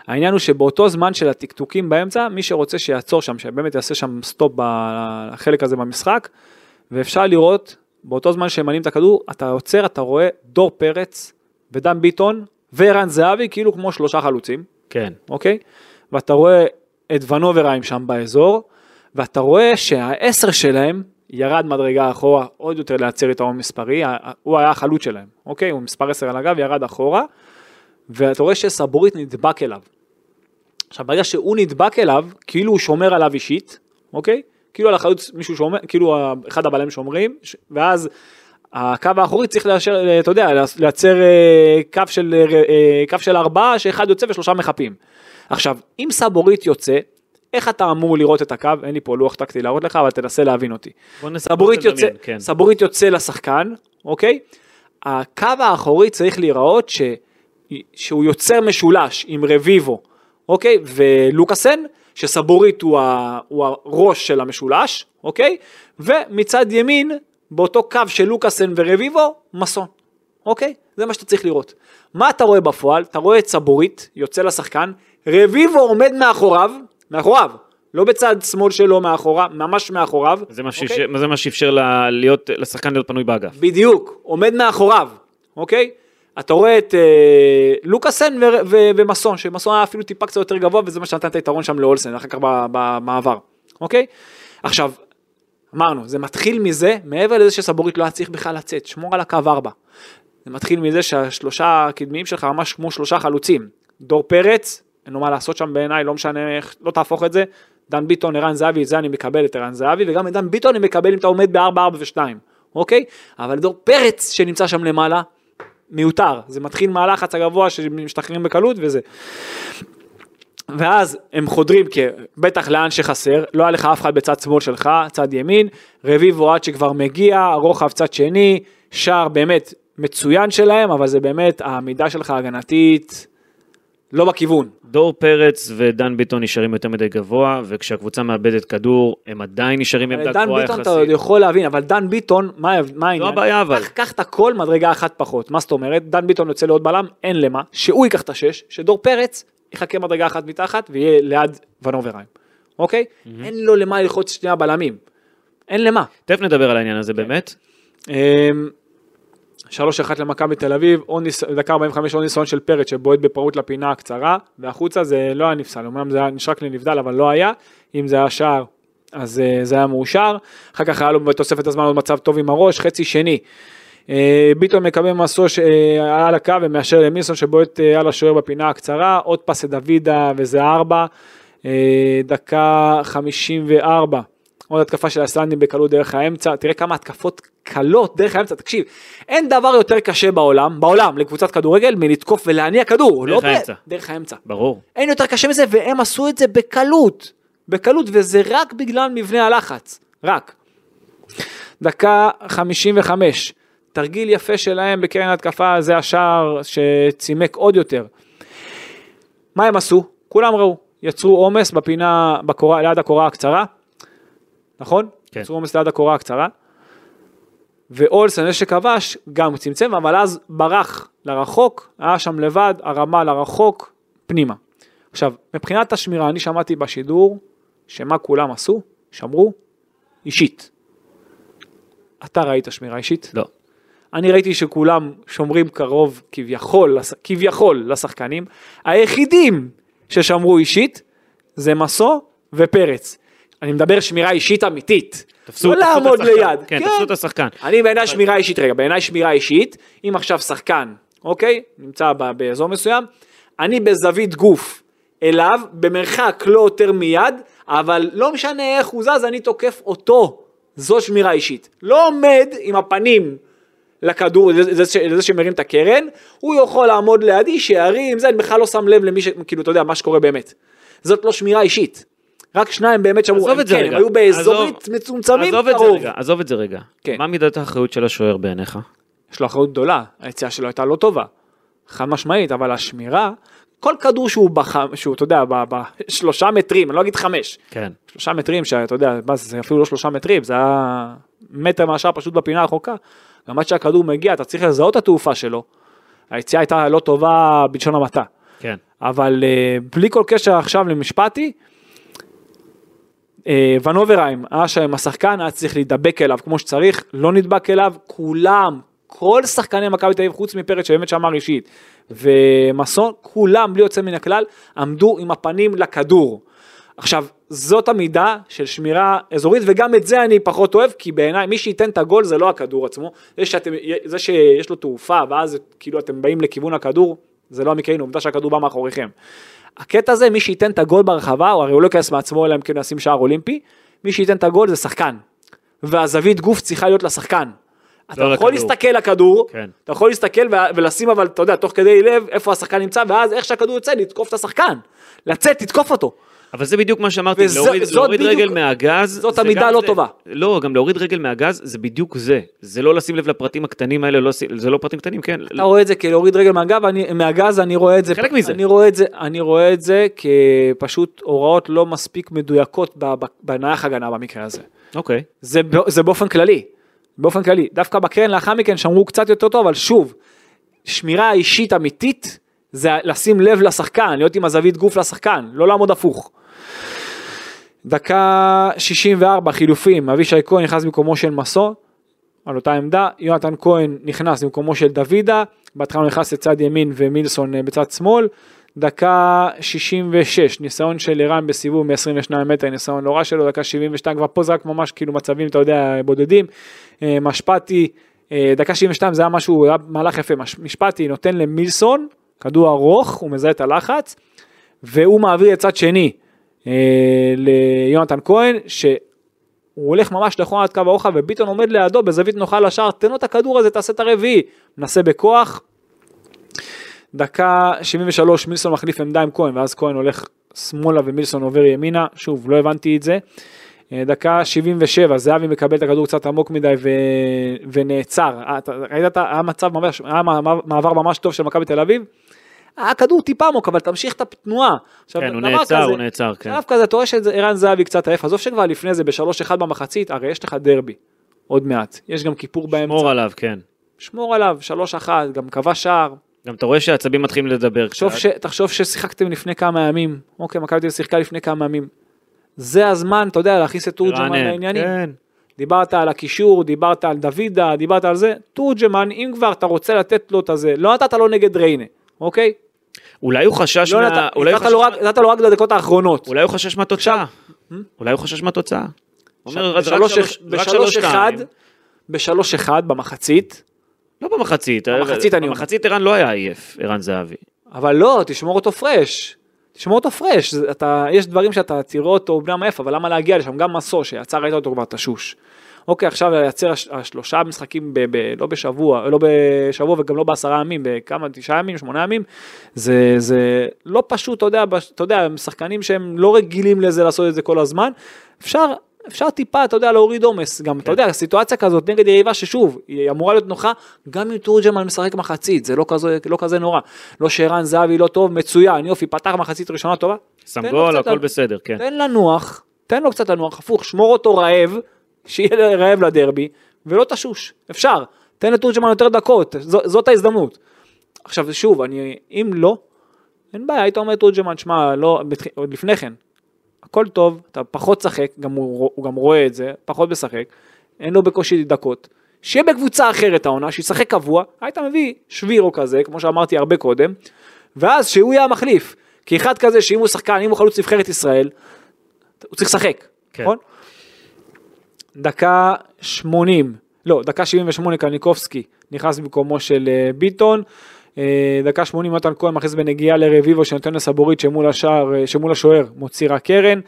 העניין הוא שבאותו זמן של הטקטוקים באמצע, מי שרוצה שיעצור שם, שבאמת יעשה שם סטופ בחלק הזה במשחק, ואפשר לראות, באותו זמן שהם מעלים את הכדור, אתה עוצר, אתה רואה דור פרץ ודן ביטון וערן זהבי, כאילו כמו שלושה חלוצים, כן. אוקיי? ואתה רואה את ונוברהיים שם באזור, ואתה רואה שהעשר שלהם ירד מדרגה אחורה עוד יותר להצר יתרון מספרי, ה- הוא היה החלוץ שלהם, אוקיי? הוא מספר 10 על הגב, ירד אחורה, ואתה רואה שסבורית נדבק אליו. עכשיו ברגע שהוא נדבק אליו, כאילו הוא שומר עליו אישית, אוקיי? כאילו על החלוץ מישהו שומר, כאילו אחד הבלמים שומרים, ש- ואז הקו האחורי צריך לאשר, אתה יודע, לייצר אה, קו של, אה, קו של ארבעה, שאחד יוצא ושלושה מחפים. עכשיו, אם סבורית יוצא, איך אתה אמור לראות את הקו? אין לי פה לוח טקטי להראות לך, אבל תנסה להבין אותי. סבורית יוצא, כן. סבורית יוצא לשחקן, אוקיי? הקו האחורי צריך להיראות ש... שהוא יוצר משולש עם רביבו, אוקיי? ולוקאסן, שסבורית הוא, ה... הוא הראש של המשולש, אוקיי? ומצד ימין, באותו קו של לוקאסן ורביבו, מסון, אוקיי? זה מה שאתה צריך לראות. מה אתה רואה בפועל? אתה רואה את סבורית, יוצא לשחקן, רביבו עומד מאחוריו, מאחוריו, לא בצד שמאל שלו מאחוריו, ממש מאחוריו. זה מה אוקיי? שאפשר- זה מה שאפשר לה- להיות- לשחקן להיות פנוי באגף. בדיוק, עומד מאחוריו, אוקיי? אתה רואה את אה, לוקאסן ו- ו- ומסון, שמסון היה אפילו טיפה קצת יותר גבוה, וזה מה שנתן את היתרון שם לאולסן, אחר כך במעבר, אוקיי? עכשיו, אמרנו, זה מתחיל מזה, מעבר לזה שסבורית לא היה צריך בכלל לצאת, שמור על הקו 4. זה מתחיל מזה שהשלושה הקדמיים שלך ממש כמו שלושה חלוצים. דור פרץ, אין לו מה לעשות שם בעיניי, לא משנה איך, לא תהפוך את זה. דן ביטון, ערן זהבי, את זה אני מקבל את ערן זהבי, וגם את דן ביטון אני מקבל אם אתה עומד ב-4, 4 ו-2, אוקיי? אבל דור פרץ שנמצא שם למעלה, מיותר. זה מתחיל מהלחץ הגבוה שמשתחררים בקלות וזה. ואז הם חודרים, בטח לאן שחסר, לא היה לך אף אחד בצד שמאל שלך, צד ימין, רביבו עד שכבר מגיע, רוחב צד שני, שער באמת מצוין שלהם, אבל זה באמת העמידה שלך הגנתית לא בכיוון. דור פרץ ודן ביטון נשארים יותר מדי גבוה, וכשהקבוצה מאבדת כדור, הם עדיין נשארים בעמדה דן גבוהה ביטון אתה יחסית. עוד יכול להבין, אבל דן ביטון, מה, מה העניין? הבעיה, אבל. קח, את הכל מדרגה אחת פחות, מה זאת אומרת? דן ביטון יוצא לעוד בלם, אין למה, שהוא ייקח את השש, שדור פרץ יחכה מדרגה אחת מתחת ויהיה ליד ונוברהיים, אוקיי? אין לו למה ללחוץ שני הבלמים, אין למה. תכף נדבר על העניין הזה באמת. אמ, 3-1 למכבי תל אביב, ניס- דקה 45 עוד ניסיון של פרץ שבועט בפראות לפינה הקצרה, והחוצה זה לא היה נפסל, אמנם זה היה נשרק לנבדל אבל לא היה, אם זה היה שער אז אה, זה היה מאושר, אחר כך היה לו בתוספת הזמן עוד מצב טוב עם הראש, חצי שני. אה, ביטון מקבל מסוש אה, על הקו ומאשר למילסון שבועט על השוער בפינה הקצרה, עוד פס לדוידה וזה ארבע, דקה 54. עוד התקפה של האיסלנדים בקלות דרך האמצע, תראה כמה התקפות קלות דרך האמצע, תקשיב, אין דבר יותר קשה בעולם, בעולם לקבוצת כדורגל מלתקוף ולהניע כדור, דרך לא ב- האמצע. דרך האמצע. ברור. אין יותר קשה מזה, והם עשו את זה בקלות, בקלות, וזה רק בגלל מבנה הלחץ, רק. דקה 55, תרגיל יפה שלהם בקרן התקפה, זה השער שצימק עוד יותר. מה הם עשו? כולם ראו, יצרו עומס בפינה, בקורה, ליד הקורה הקצרה, נכון? כן. יצרו עומס ליד הקורה הקצרה. ואולסן, זה שכבש, גם צמצם, אבל אז ברח לרחוק, היה שם לבד, הרמה לרחוק, פנימה. עכשיו, מבחינת השמירה, אני שמעתי בשידור, שמה כולם עשו? שמרו אישית. אתה ראית שמירה אישית? לא. אני ראיתי שכולם שומרים קרוב כביכול, כביכול לשחקנים. היחידים ששמרו אישית זה מסו ופרץ. אני מדבר שמירה אישית אמיתית. תפסו לא תפסו את לעמוד השחקן. ליד. כן, תפסו את השחקן. אני בעיניי שמירה אישית, רגע, בעיניי שמירה אישית, אם עכשיו שחקן, אוקיי, נמצא באזור מסוים, אני בזווית גוף אליו, במרחק לא יותר מיד, אבל לא משנה איך הוא זז, אני תוקף אותו. זו שמירה אישית. לא עומד עם הפנים לכדור, לזה, לזה שמרים את הקרן, הוא יכול לעמוד לידי, שירים, זה, אני בכלל לא שם לב למי ש... כאילו, אתה יודע, מה שקורה באמת. זאת לא שמירה אישית. רק שניים באמת שאמרו, את זה כן, רגע. הם היו באזורית עזוב- מצומצמים עזוב את זה קרוב. רגע, עזוב את זה רגע. כן. מה מידת האחריות של השוער בעיניך? יש לו אחריות גדולה, היציאה שלו הייתה לא טובה, חד משמעית, אבל השמירה, כל כדור שהוא, בח... שהוא אתה יודע, בשלושה מטרים, אני לא אגיד חמש, כן. שלושה מטרים, שאתה יודע, זה, אפילו לא שלושה מטרים, זה היה מטר מהשאר פשוט בפינה הרחוקה, גם עד שהכדור מגיע, אתה צריך לזהות את התעופה שלו, היציאה הייתה לא טובה בלשון המעטה. כן. אבל אה, בלי כל קשר עכשיו למשפטי, ונוברהיים היה שם השחקן, היה צריך להידבק אליו כמו שצריך, לא נדבק אליו, כולם, כל שחקני מכבי תל אביב חוץ מפרץ שבאמת שמר אישית, ומסון, כולם בלי יוצא מן הכלל, עמדו עם הפנים לכדור. עכשיו, זאת המידה של שמירה אזורית, וגם את זה אני פחות אוהב, כי בעיניי מי שייתן את הגול זה לא הכדור עצמו, זה, שאתם, זה שיש לו תעופה, ואז כאילו אתם באים לכיוון הכדור, זה לא המקרה, עובדה שהכדור בא מאחוריכם. הקטע הזה, מי שייתן את הגול ברחבה, הרי הוא לא ייכנס מעצמו אלא אם כן ישים שער אולימפי, מי שייתן את הגול זה שחקן. והזווית גוף צריכה להיות לשחקן. אתה לא יכול לכדור. להסתכל לכדור, כן. אתה יכול להסתכל ולשים אבל, אתה יודע, תוך כדי לב איפה השחקן נמצא, ואז איך שהכדור יוצא, לתקוף את השחקן. לצאת, תתקוף אותו. אבל זה בדיוק מה שאמרתי, וזה- להוריד, להוריד בדיוק- רגל מהגז, זאת זה גם לא זה. טובה. לא, גם להוריד רגל מהגז זה בדיוק זה, זה לא לשים לב לפרטים הקטנים האלה, לא, זה לא פרטים קטנים, כן, אתה רואה את זה כלהוריד רגל מהגב, אני, מהגז, אני רואה את זה, חלק מזה. אני רואה את זה, אני רואה את זה כפשוט הוראות לא מספיק מדויקות בנייח הגנה במקרה הזה. אוקיי, זה, בא- זה באופן כללי, באופן כללי, דווקא בקרן לאחר מכן שמרו קצת יותר טוב, אבל שוב, שמירה אישית אמיתית, זה לשים לב לשחקן, להיות עם הזווית גוף לשחקן, לא לעמוד הפוך. דקה 64 חילופים, אבישי כהן נכנס במקומו של מסו, על אותה עמדה, יונתן כהן נכנס במקומו של דוידה, בהתחלה הוא נכנס לצד ימין ומילסון אה, בצד שמאל, דקה 66, ניסיון של ערן בסיבוב מ-22 מטר, ניסיון לא רע שלו, דקה 72, כבר פה זה רק ממש כאילו מצבים, אתה יודע, בודדים, אה, משפטי, אה, דקה 72 זה היה משהו, היה מהלך יפה, מש- משפטי נותן למילסון, כדור ארוך, הוא מזהה את הלחץ, והוא מעביר לצד שני ליונתן כהן, שהוא הולך ממש נכון עד קו הרוחב וביטון עומד לידו בזווית נוחה לשער, תן לו את הכדור הזה, תעשה את הרביעי, מנסה בכוח. דקה 73 מילסון מחליף עמדה עם כהן ואז כהן הולך שמאלה ומילסון עובר ימינה, שוב לא הבנתי את זה. אה, דקה 77 זהבי מקבל את הכדור קצת עמוק מדי ו... ונעצר, אה, ראית את ה- היה מעבר ממש טוב של מכבי תל אביב. הכדור טיפה עמוק אבל תמשיך את התנועה. עכשיו, כן, הוא נעצר, כזה- הוא נעצר, כן. שלב כזה, אתה רואה שערן זהבי קצת עייף, עזוב שכבר לפני זה בשלוש אחד במחצית, הרי יש לך דרבי, עוד מעט, יש גם כיפור באמצע, שמור עליו, כן. שמור עליו, שלוש אחת, גם כבש שער, גם אתה רואה שהעצבים מתחילים לדבר תחשוב, קצת. ש, תחשוב ששיחקתם לפני כמה ימים, אוקיי, מכבי תל שיחקה לפני כמה ימים, זה הזמן, אתה יודע, להכניס את תורג'מן לעניינים, כן. דיברת על הקישור, דיברת על דוידה, דיברת על זה, תורג'מן, אם כבר אתה רוצה לתת לו את הזה, לא נתת לו נגד ריינה, אוקיי? אולי הוא חשש לא מה... נתת, אולי נתת לו חשש- רק- נתת לו רק לדקות האחרונות. אולי הוא חשש מהתוצאה. אולי הוא חשש מהתוצאה. בשלוש- אחד, שתיים. בשלוש אחד במחצית, לא במחצית. במחצית אני אומר. במחצית ערן לא היה עייף, ערן זהבי. אבל לא, תשמור אותו פרש. תשמור אותו פרש, אתה, יש דברים שאתה תראה אותו בנם עייף, אבל למה להגיע לשם? גם מסו שיצא ראית אותו כבר תשוש. אוקיי, עכשיו לייצר השלושה משחקים ב, ב, לא בשבוע, לא בשבוע וגם לא בעשרה ימים, בכמה, תשעה ימים, שמונה ימים, זה, זה לא פשוט, אתה יודע, אתה יודע, הם שחקנים שהם לא רגילים לזה לעשות את זה כל הזמן. אפשר, אפשר טיפה, אתה יודע, להוריד עומס, גם, אתה יודע, סיטואציה כזאת נגד יריבה ששוב, היא אמורה להיות נוחה, גם אם תורג'מן משחק מחצית, זה לא כזה, לא כזה נורא. לא שערן זהבי לא טוב, מצוין, יופי, פתח מחצית ראשונה טובה. שם גול, הכל בסדר, כן. תן לנוח, תן לו קצת לנוח, הפוך, שמור אותו רעב, שיהיה רעב לדרבי, ולא תשוש, אפשר, תן לתורג'מן יותר דקות, זו, זאת ההזדמנות. עכשיו שוב, אני, אם לא, אין בעיה, היית אומר לתורג'מן, שמע, לא, עוד לפני כן, הכל טוב, אתה פחות שחק, גם הוא, הוא גם רואה את זה, פחות משחק, אין לו בקושי דקות, שיהיה בקבוצה אחרת העונה, שישחק קבוע, היית מביא שבירו כזה, כמו שאמרתי הרבה קודם, ואז שהוא יהיה המחליף, כי אחד כזה שאם הוא שחקן, אם הוא חלוץ נבחרת ישראל, הוא צריך לשחק, כן. נכון? דקה 80, לא, דקה 78 קניקובסקי נכנס במקומו של אה, ביטון, אה, דקה 80 מתן כהן מכניס בנגיעה לרביבו שנותן לסבורית שמול השער, אה, שמול השוער מוציא רק קרן.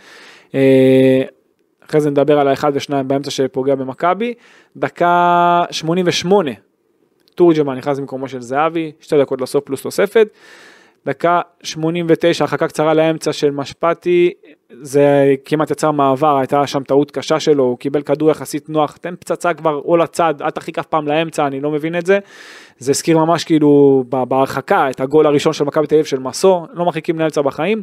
אחרי זה נדבר על האחד ושניים באמצע שפוגע במכבי. דקה 88 תורג'מן נכנס במקומו של זהבי, שתי דקות לסוף פלוס תוספת. דקה 89, הרחקה קצרה לאמצע של משפטי, זה כמעט יצר מעבר, הייתה שם טעות קשה שלו, הוא קיבל כדור יחסית נוח, תן פצצה כבר או לצד, אל תרחיק אף פעם לאמצע, אני לא מבין את זה. זה הזכיר ממש כאילו בהרחקה את הגול הראשון של מכבי תל אביב של מסו, לא מרחיקים לאמצע בחיים.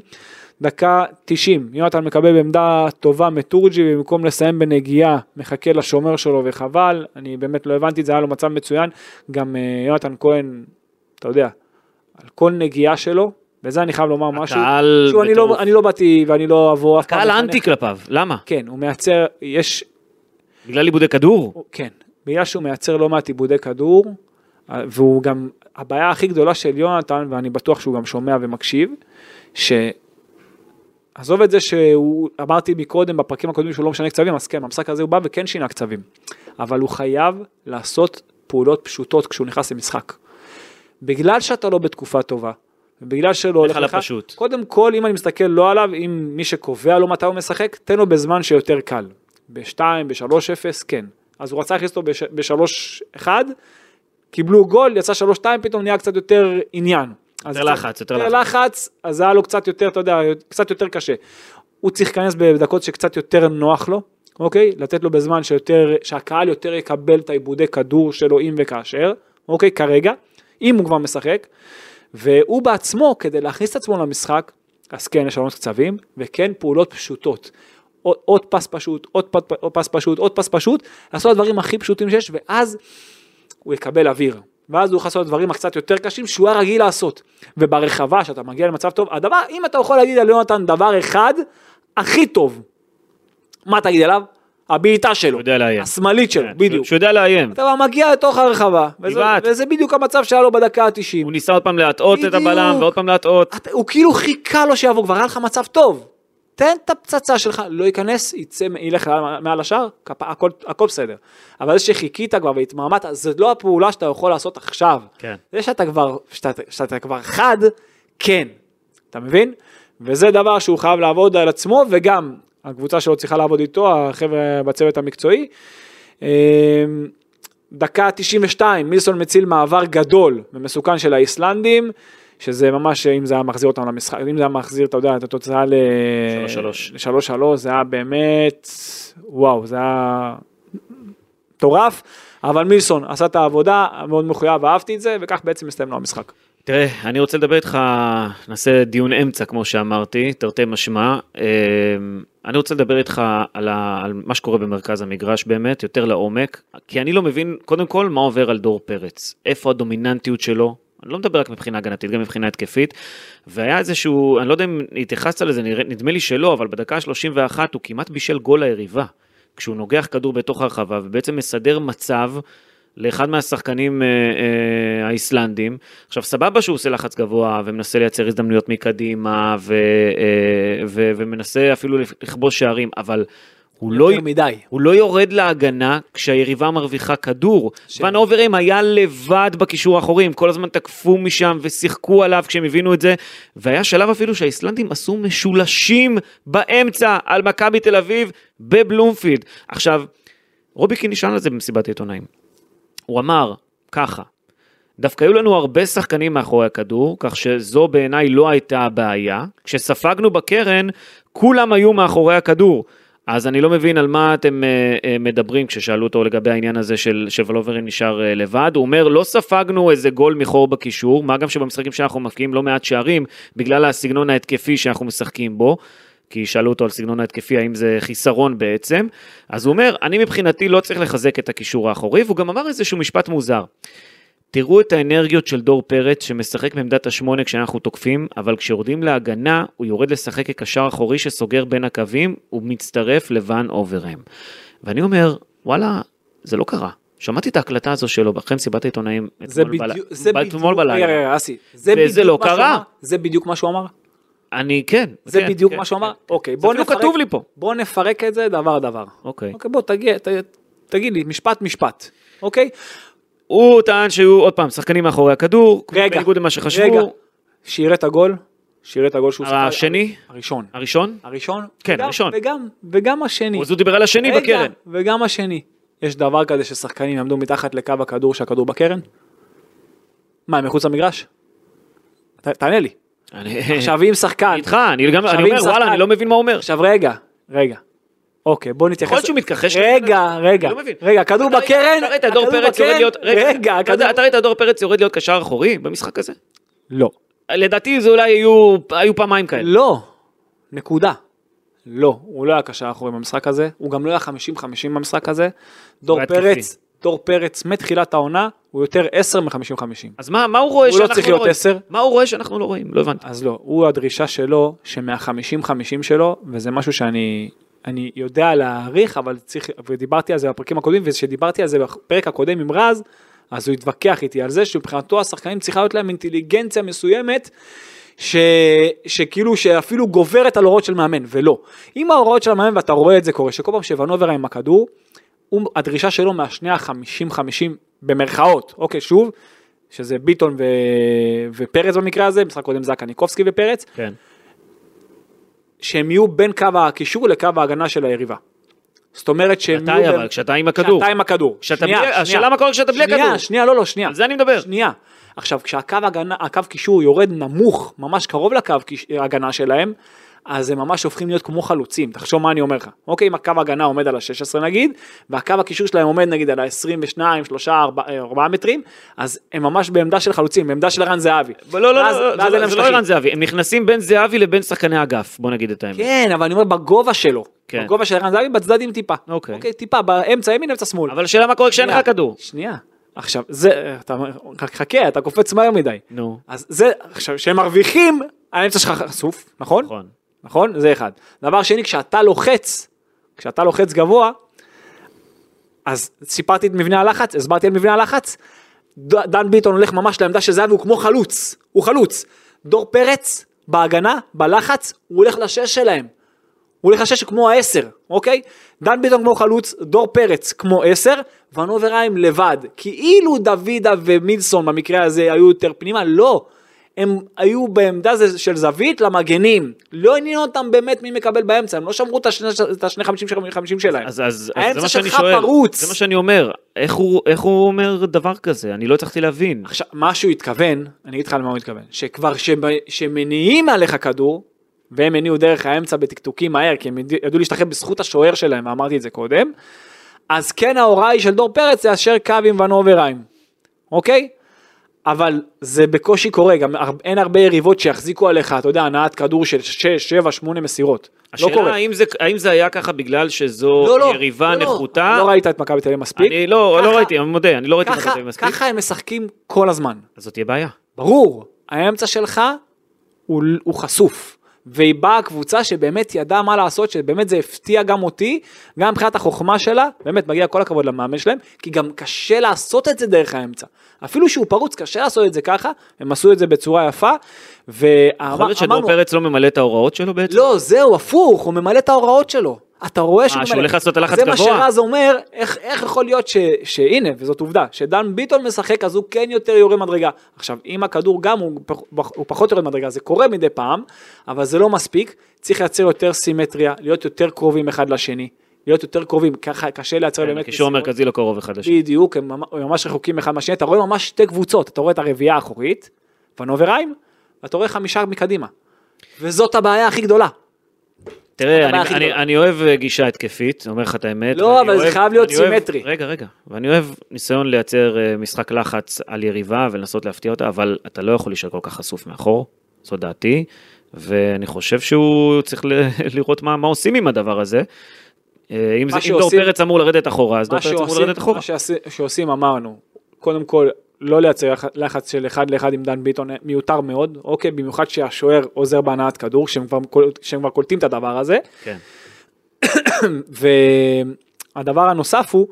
דקה 90, יונתן מקבל בעמדה טובה מטורג'י, במקום לסיים בנגיעה, מחכה לשומר שלו וחבל, אני באמת לא הבנתי את זה, היה לו מצב מצוין, גם אה, יונתן כהן, אתה יודע, על כל נגיעה שלו, וזה אני חייב לומר משהו, הקהל שוב, אני. לא, אני לא באתי ואני לא אבוא אף פעם קהל לחנך. אנטי כלפיו, למה? כן, הוא מייצר, יש, בגלל איבודי כדור? הוא- כן, בגלל שהוא מייצר לא מעט עיבודי כדור, אה, והוא גם, הבעיה הכי גדולה של יונתן, ואני בטוח שהוא גם שומע ומקשיב, ש... עזוב את זה שהוא, אמרתי מקודם בפרקים הקודמים שהוא לא משנה קצבים, אז כן, במשחק הזה הוא בא וכן שינה קצבים. אבל הוא חייב לעשות פעולות פשוטות כשהוא נכנס למשחק. בגלל שאתה לא בתקופה טובה, ובגלל שלא הולך על לך, הפשוט. קודם כל אם אני מסתכל לא עליו, אם מי שקובע לו מתי הוא משחק, תן לו בזמן שיותר קל. ב-2, ב-3-0, כן. אז הוא רצה להכניס אותו ב-3-1, קיבלו גול, יצא 3-2, פתאום נהיה קצת יותר עניין. יותר לחץ, יותר יותר לחץ. לחץ, אז היה לו קצת יותר, אתה יודע, קצת יותר קשה. הוא צריך להיכנס בדקות שקצת יותר נוח לו, אוקיי? לתת לו בזמן שיותר, שהקהל יותר יקבל את העיבודי כדור שלו אם וכאשר, אוקיי? כרגע, אם הוא כבר משחק. והוא בעצמו, כדי להכניס את עצמו למשחק, אז כן, לשנות קצבים, וכן פעולות פשוטות. עוד, עוד פס פשוט, עוד, פ, עוד פס פשוט, עוד פס פשוט, לעשות את הדברים הכי פשוטים שיש, ואז הוא יקבל אוויר. ואז הוא יכול לעשות דברים הקצת יותר קשים שהוא היה רגיל לעשות. וברחבה, שאתה מגיע למצב טוב, הדבר, אם אתה יכול להגיד על יונתן דבר אחד, הכי טוב, מה תגיד עליו? הבעיטה שלו. השמאלית שלו, כן, בדיוק. שהוא יודע לאיים. אתה כבר מגיע לתוך הרחבה, וזה. וזה בדיוק המצב שהיה לו בדקה ה-90. הוא ניסה עוד פעם להטעות את. הבלם ועוד פעם להטעות. אתה, הוא כאילו חיכה לו שיבוא, כבר היה לך מצב טוב. תן את הפצצה שלך, לא ייכנס, יצא, ילך מעל- כפ- הכל, הכל בסדר. אבל זה שחיכית כבר והתמרמרת, זה לא הפעולה שאתה יכול לעשות עכשיו. כן. זה שאתה כבר, שאתה, שאתה כבר חד, כן. אתה מבין? וזה דבר שהוא חייב לעבוד על עצמו, וגם הקבוצה שלו צריכה לעבוד איתו, החבר'ה בצוות המקצועי. אמ, דקה 92, מילסון מציל מעבר גדול ומסוכן של האיסלנדים, שזה ממש, אם זה היה מחזיר אותם למשחק, אם זה היה מחזיר, אתה יודע, את התוצאה ל... שלוש-שלוש. לשלוש שלוש, זה היה באמת, וואו, זה היה מטורף, אבל מילסון עשה את העבודה, מאוד מחויב, אהבתי את זה, וכך בעצם מסתיים לו המשחק. תראה, אני רוצה לדבר איתך, נעשה דיון אמצע כמו שאמרתי, תרתי משמע. אני רוצה לדבר איתך על, ה, על מה שקורה במרכז המגרש באמת, יותר לעומק, כי אני לא מבין, קודם כל, מה עובר על דור פרץ. איפה הדומיננטיות שלו? אני לא מדבר רק מבחינה הגנתית, גם מבחינה התקפית. והיה איזשהו, אני לא יודע אם התייחסת לזה, נדמה לי שלא, אבל בדקה ה-31 הוא כמעט בישל גול ליריבה. כשהוא נוגח כדור בתוך הרחבה ובעצם מסדר מצב לאחד מהשחקנים אה, אה, האיסלנדים. עכשיו סבבה שהוא עושה לחץ גבוה ומנסה לייצר הזדמנויות מקדימה ו, אה, ו, ומנסה אפילו לכבוש שערים, אבל הוא לא, מדי. הוא לא יורד להגנה כשהיריבה מרוויחה כדור. ש- ון אוברהם היה לבד בקישור האחורי, הם כל הזמן תקפו משם ושיחקו עליו כשהם הבינו את זה, והיה שלב אפילו שהאיסלנדים עשו משולשים באמצע על מכבי תל אביב בבלומפילד. עכשיו, רוביקין נשאל על זה במסיבת העיתונאים. הוא אמר ככה, דווקא היו לנו הרבה שחקנים מאחורי הכדור, כך שזו בעיניי לא הייתה הבעיה. כשספגנו בקרן, כולם היו מאחורי הכדור. אז אני לא מבין על מה אתם אה, אה, מדברים כששאלו אותו לגבי העניין הזה של שוולוברין נשאר אה, לבד. הוא אומר, לא ספגנו איזה גול מחור בקישור, מה גם שבמשחקים שאנחנו מפקיעים לא מעט שערים, בגלל הסגנון ההתקפי שאנחנו משחקים בו. כי שאלו אותו על סגנון ההתקפי, האם זה חיסרון בעצם. אז הוא אומר, אני מבחינתי לא צריך לחזק את הקישור האחורי, והוא גם אמר איזשהו משפט מוזר. תראו את האנרגיות של דור פרץ שמשחק בעמדת השמונה כשאנחנו תוקפים, אבל כשיורדים להגנה הוא יורד לשחק כקשר אחורי שסוגר בין הקווים, הוא מצטרף לבן אוברהם. ואני אומר, וואלה, זה לא קרה. שמעתי את ההקלטה הזו שלו אחרי מסיבת העיתונאים זה אתמול בדיוק, בלילה. זה בדיוק, בלילה. רגע, אסי, זה בדיוק לא מה שהוא קרה. אמר? זה בדיוק מה שהוא אמר? אני, כן. זה כן, בדיוק כן, מה שהוא כן, אמר? כן. אוקיי, בוא נפרק, כתוב לי פה. בוא נפרק את זה דבר דבר. אוקיי. אוקיי, בוא תגיע, ת- תגיד לי, משפט משפט, אוקיי? הוא טען שהיו עוד פעם שחקנים מאחורי הכדור, רגע, בניגוד למה שחשבו. רגע, שיראה את הגול, שיראה את הגול שהוא השני? הראשון. הראשון? הראשון? כן, וגם- הראשון. וגם, וגם השני. אז הוא דיבר על השני רגע, בקרן. וגם השני. יש דבר כזה ששחקנים יעמדו מתחת לקו הכדור שהכדור בקרן? מה, הם מחוץ למגרש? ת- תענה לי. עכשיו אם שחקן... איתך, אני גם, אני אומר, וואלה, אני לא מבין מה הוא אומר. עכשיו רגע, רגע. אוקיי, בוא נתייחס... יכול להיות שהוא מתכחש רגע? רגע. אני לא מבין. רגע, כדור בקרן, הכדור בקרן, רגע, אתה- ראית דור פרץ יורד להיות קשר אחורי במשחק הזה? לא. לדעתי זה אולי היו, היו פעמיים כאלה. לא. נקודה. לא, הוא לא היה קשר אחורי במשחק הזה, הוא גם לא היה 50-50 במשחק הזה. דור פרץ, דור פרץ מתחילת העונה, הוא יותר 10 מ-50-50. אז מה, מה הוא רואה הוא לא שאנחנו צריך לא להיות רואים? 10. מה הוא רואה שאנחנו לא רואים? לא הבנתי. אז לא, הוא הדרישה שלו, שמה-50-50 שלו, וזה משהו שאני אני יודע להעריך, אבל צריך, ודיברתי על זה בפרקים הקודמים, וכשדיברתי על זה בפרק הקודם עם רז, אז הוא התווכח איתי על זה שמבחינתו השחקנים צריכה להיות להם אינטליגנציה מסוימת, ש, שכאילו שאפילו גוברת על הוראות של מאמן, ולא. אם ההוראות של המאמן, ואתה רואה את זה קורה, שכל פעם שוונובר עם הכדור, הוא, הדרישה שלו מהשני ה-50-50 במרכאות, אוקיי, שוב, שזה ביטון ו... ופרץ במקרה הזה, משחק קודם זה היה קניקובסקי ופרץ, כן. שהם יהיו בין קו הקישור לקו ההגנה של היריבה. זאת אומרת שהם מתי יהיו... אבל? בין- כשאתה עם הכדור. כשאתה עם הכדור. כשאתה שנייה, בלי- שנייה. השאלה מה קורה כשאתה בלי שנייה, הכדור. שנייה, לא, לא, שנייה. על זה אני מדבר. שנייה. עכשיו, כשהקו הגנה, הקו קישור יורד נמוך, ממש קרוב לקו ההגנה שלהם, אז הם ממש הופכים להיות כמו חלוצים, תחשוב מה אני אומר לך. אוקיי, אם הקו ההגנה עומד על ה-16 נגיד, והקו הקישור שלהם עומד נגיד על ה-22, 3, 4, 4 מטרים, אז הם ממש בעמדה של חלוצים, בעמדה של ערן זהבי. לא, לא, ואז- לא, ואז לא- זה לא. ערן זהבי, הם נכנסים בין זהבי לבין שחקני אגף, בוא נגיד את האמת. כן, אבל אני אומר בגובה שלו. כן. בגובה של ערן זהבי בצדדים טיפה. אוקיי. אוקיי, טיפה, באמצע ימין, אמצע שמאל. אבל השאלה מה קורה כשאין לך כדור. שנייה. עכשיו, זה, אתה, חכה, אתה קופץ מהר מדי. נו, אז זה, עכשיו, כשהם מרוויחים, האמצע שלך חשוף, נכון? נכון. נכון? זה אחד. דבר שני, כשאתה לוחץ, כשאתה לוחץ גבוה, אז סיפרתי את מבנה הלחץ, הסברתי על מבנה הלחץ, דן ביטון הולך ממש לעמדה של זהבי, הוא כמו חלוץ, הוא חלוץ. דור פרץ, בהגנה, בלחץ, הוא הולך לשש שלהם. הוא הולך לשש כמו העשר, אוקיי? דן ביטון כמו חלוץ, דור פרץ כמו עשר, ונוברהיים לבד. כאילו דוידה ומילסון במקרה הזה היו יותר פנימה, לא. הם היו בעמדה זה- של זווית למגנים. לא עניין אותם באמת מי מקבל באמצע, הם לא שמרו את השני, את השני חמישים של- חמישים שלהם. אז, אז, אז זה מה שאני שלך שואל, פרוץ. זה מה שאני אומר, איך הוא, איך הוא אומר דבר כזה? אני לא הצלחתי להבין. עכשיו, מה שהוא התכוון, אני אגיד לך למה הוא התכוון, שכבר שמ- שמניעים עליך כדור, והם הניעו דרך האמצע בטקטוקים מהר, כי הם ידעו- להשתחרר בזכות השוער שלהם, ואמרתי את זה קודם, אז כן ההוראה היא של דור פרץ לאשר קו עם ונוברהיים, אוקיי? אבל זה בקושי קורה, גם אין הרבה יריבות שיחזיקו עליך, אתה יודע, הנעת כדור של 6, 7, 8 מסירות. לא השאלה קורה. האם זה, האם זה היה ככה בגלל שזו לא, לא, יריבה לא, לא. נחותה? לא ראית את מכבי תל אביב מספיק? אני לא, לא ככה- ראיתי, אני מודה, אני לא ראיתי את מכבי תל אביב מספיק. ככה הם משחקים כל הזמן. אז זאת תהיה בעיה. ברור, האמצע שלך הוא, הוא חשוף. והיא באה קבוצה שבאמת ידעה מה לעשות, שבאמת זה הפתיע גם אותי, גם מבחינת החוכמה שלה, באמת מגיע כל הכבוד למאמן שלהם, כי גם קשה לעשות את זה דרך האמצע. אפילו שהוא פרוץ, קשה לעשות את זה ככה, הם עשו את זה בצורה יפה, יכול להיות שדור פרץ לא ממלא את ההוראות שלו בעצם? לא, זהו, הפוך, הוא ממלא את ההוראות שלו. אתה רואה שהוא שהוא ממלא. הולך לעשות את הלחץ זה מה גבוה? שרז אומר, איך, איך יכול להיות ש, שהנה, וזאת עובדה, שדן ביטון משחק אז הוא כן יותר יורד מדרגה. עכשיו, אם הכדור גם הוא, הוא פחות יורד מדרגה, זה קורה מדי פעם, אבל זה לא מספיק, צריך לייצר יותר סימטריה, להיות יותר קרובים אחד לשני, להיות יותר קרובים, ככה קשה לייצר כן, באמת הקישור מסירות. המרכזי לא קרוב אחד לשני. בדיוק, הם ממש רחוקים אחד מהשני, אתה רואה ממש שתי קבוצות, אתה רואה את הרביעייה האחורית, ונוברהיים, ואתה רואה חמישה מקדימה. וזאת הבעיה הכי גדולה. תראה, אני, אני, גדולה. אני אוהב אה, גישה התקפית, אומר לך את האמת. לא, אבל זה אוהב- חייב להיות אני אוהב- סימטרי. רגע, רגע. ואני אוהב ניסיון לייצר אה, משחק לחץ על יריבה ולנסות להפתיע אותה, אבל אתה לא יכול להישאר כל כך חשוף מאחור, זו דעתי, ואני חושב שהוא צריך ל- [laughs] לראות מה, מה עושים עם הדבר הזה. אה, אם, זה, אם דור שעושים- פרץ אמור לרדת אחורה, אז דור פרץ אמור שעושים, לרדת אחורה. מה שעושים אמרנו, קודם כל לא לייצר לח- לחץ של אחד לאחד עם דן ביטון מיותר מאוד, אוקיי, במיוחד שהשוער עוזר בהנעת כדור, שהם כבר, שהם כבר קולטים את הדבר הזה, כן. [coughs] והדבר הנוסף הוא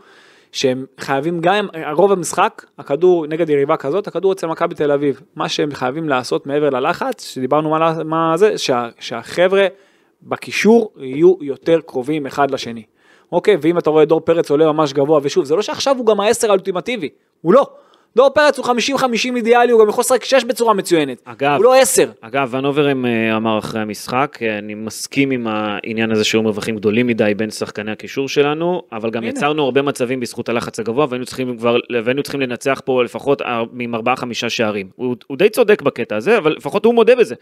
שהם חייבים גם, רוב המשחק, הכדור נגד יריבה כזאת, הכדור אצל מכבי תל אביב, מה שהם חייבים לעשות מעבר ללחץ, שדיברנו מה, מה זה, שה, שהחבר'ה בקישור יהיו יותר קרובים אחד לשני. אוקיי, ואם אתה רואה דור פרץ עולה ממש גבוה, ושוב, זה לא שעכשיו הוא גם העשר האולטימטיבי, הוא לא. דור פרץ הוא 50-50 אידיאלי, הוא גם יכול לשחק 6 בצורה מצוינת. אגב, הוא לא 10. אגב, ונוברם אה, אמר אחרי המשחק, אה, אני מסכים עם העניין הזה שהיו מרווחים גדולים מדי בין שחקני הקישור שלנו, אבל גם הנה. יצרנו הרבה מצבים בזכות הלחץ הגבוה, והיינו צריכים כבר, והיינו צריכים לנצח פה לפחות עם ארבעה חמישה שערים. הוא, הוא די צודק בקטע הזה, אבל לפחות הוא מודה בזה.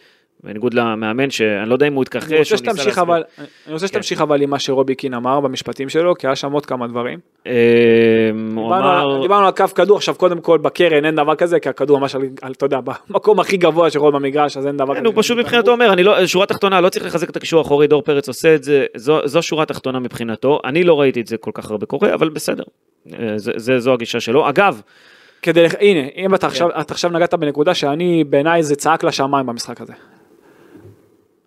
בניגוד למאמן, שאני לא יודע אם הוא התכחש, או ניסה להסביר. אבל, אני רוצה שתמשיך אבל עם מה שרובי קין אמר במשפטים שלו, כי היה שם עוד כמה דברים. אה, הוא דיברנו אמר, על- דיברנו על קו כדור, עכשיו קודם כל בקרן אין דבר כזה, כי הכדור ממש על, אתה יודע, במקום הכי גבוה שיכול במגרש, אז אין דבר כן, הוא פשוט מבחינתו אומר, אני לא, שורה תחתונה, לא צריך לחזק את הקישור האחורי, דור פרץ עושה את זה, זו, זו שורה תחתונה מבחינתו, אני לא ראיתי את זה כל כך הרבה קורה, אבל בסדר, אה, זה, זה, זו הגישה שלו. אגב, כדי, הנה, אם אתה עכשיו, אתה עכשיו נגעת בנקודה שאני, בעיניי זה צעק לשמיים במשחק הזה.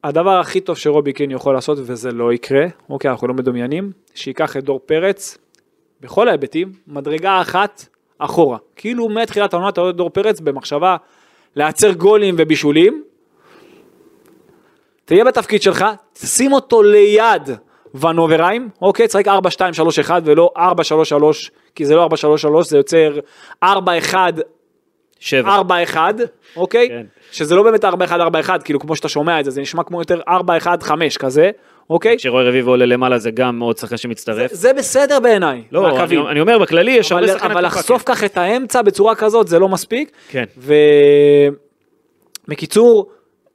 הדבר הכי טוב שרובי קין יכול לעשות, וזה לא יקרה, אוקיי, אנחנו לא מדמיינים, שייקח את דור פרץ, בכל ההיבטים, מדרגה אחת אחורה. כאילו מתחילת העונה אתה רואה את דור פרץ במחשבה לייצר גולים ובישולים. תהיה בתפקיד שלך, שים אותו ליד ונוברהיים, אוקיי, צריך 4, 2, 3, 1 ולא 4, 3, 3, כי זה לא 4, 3, 3, זה יוצר 4, 1, שבע. 4, 1, אוקיי? כן. שזה לא באמת 4, 1, 4, 1, כאילו כמו שאתה שומע את זה, זה נשמע כמו יותר 4, 1, 5 כזה, אוקיי? כשרועי רביבו עולה למעלה זה גם עוד שחקן שמצטרף. זה בסדר בעיניי, לא, אני. אני אומר בכללי יש הרבה שחקנים. אבל לחשוף כך את האמצע בצורה כזאת זה לא מספיק. כן. ובקיצור,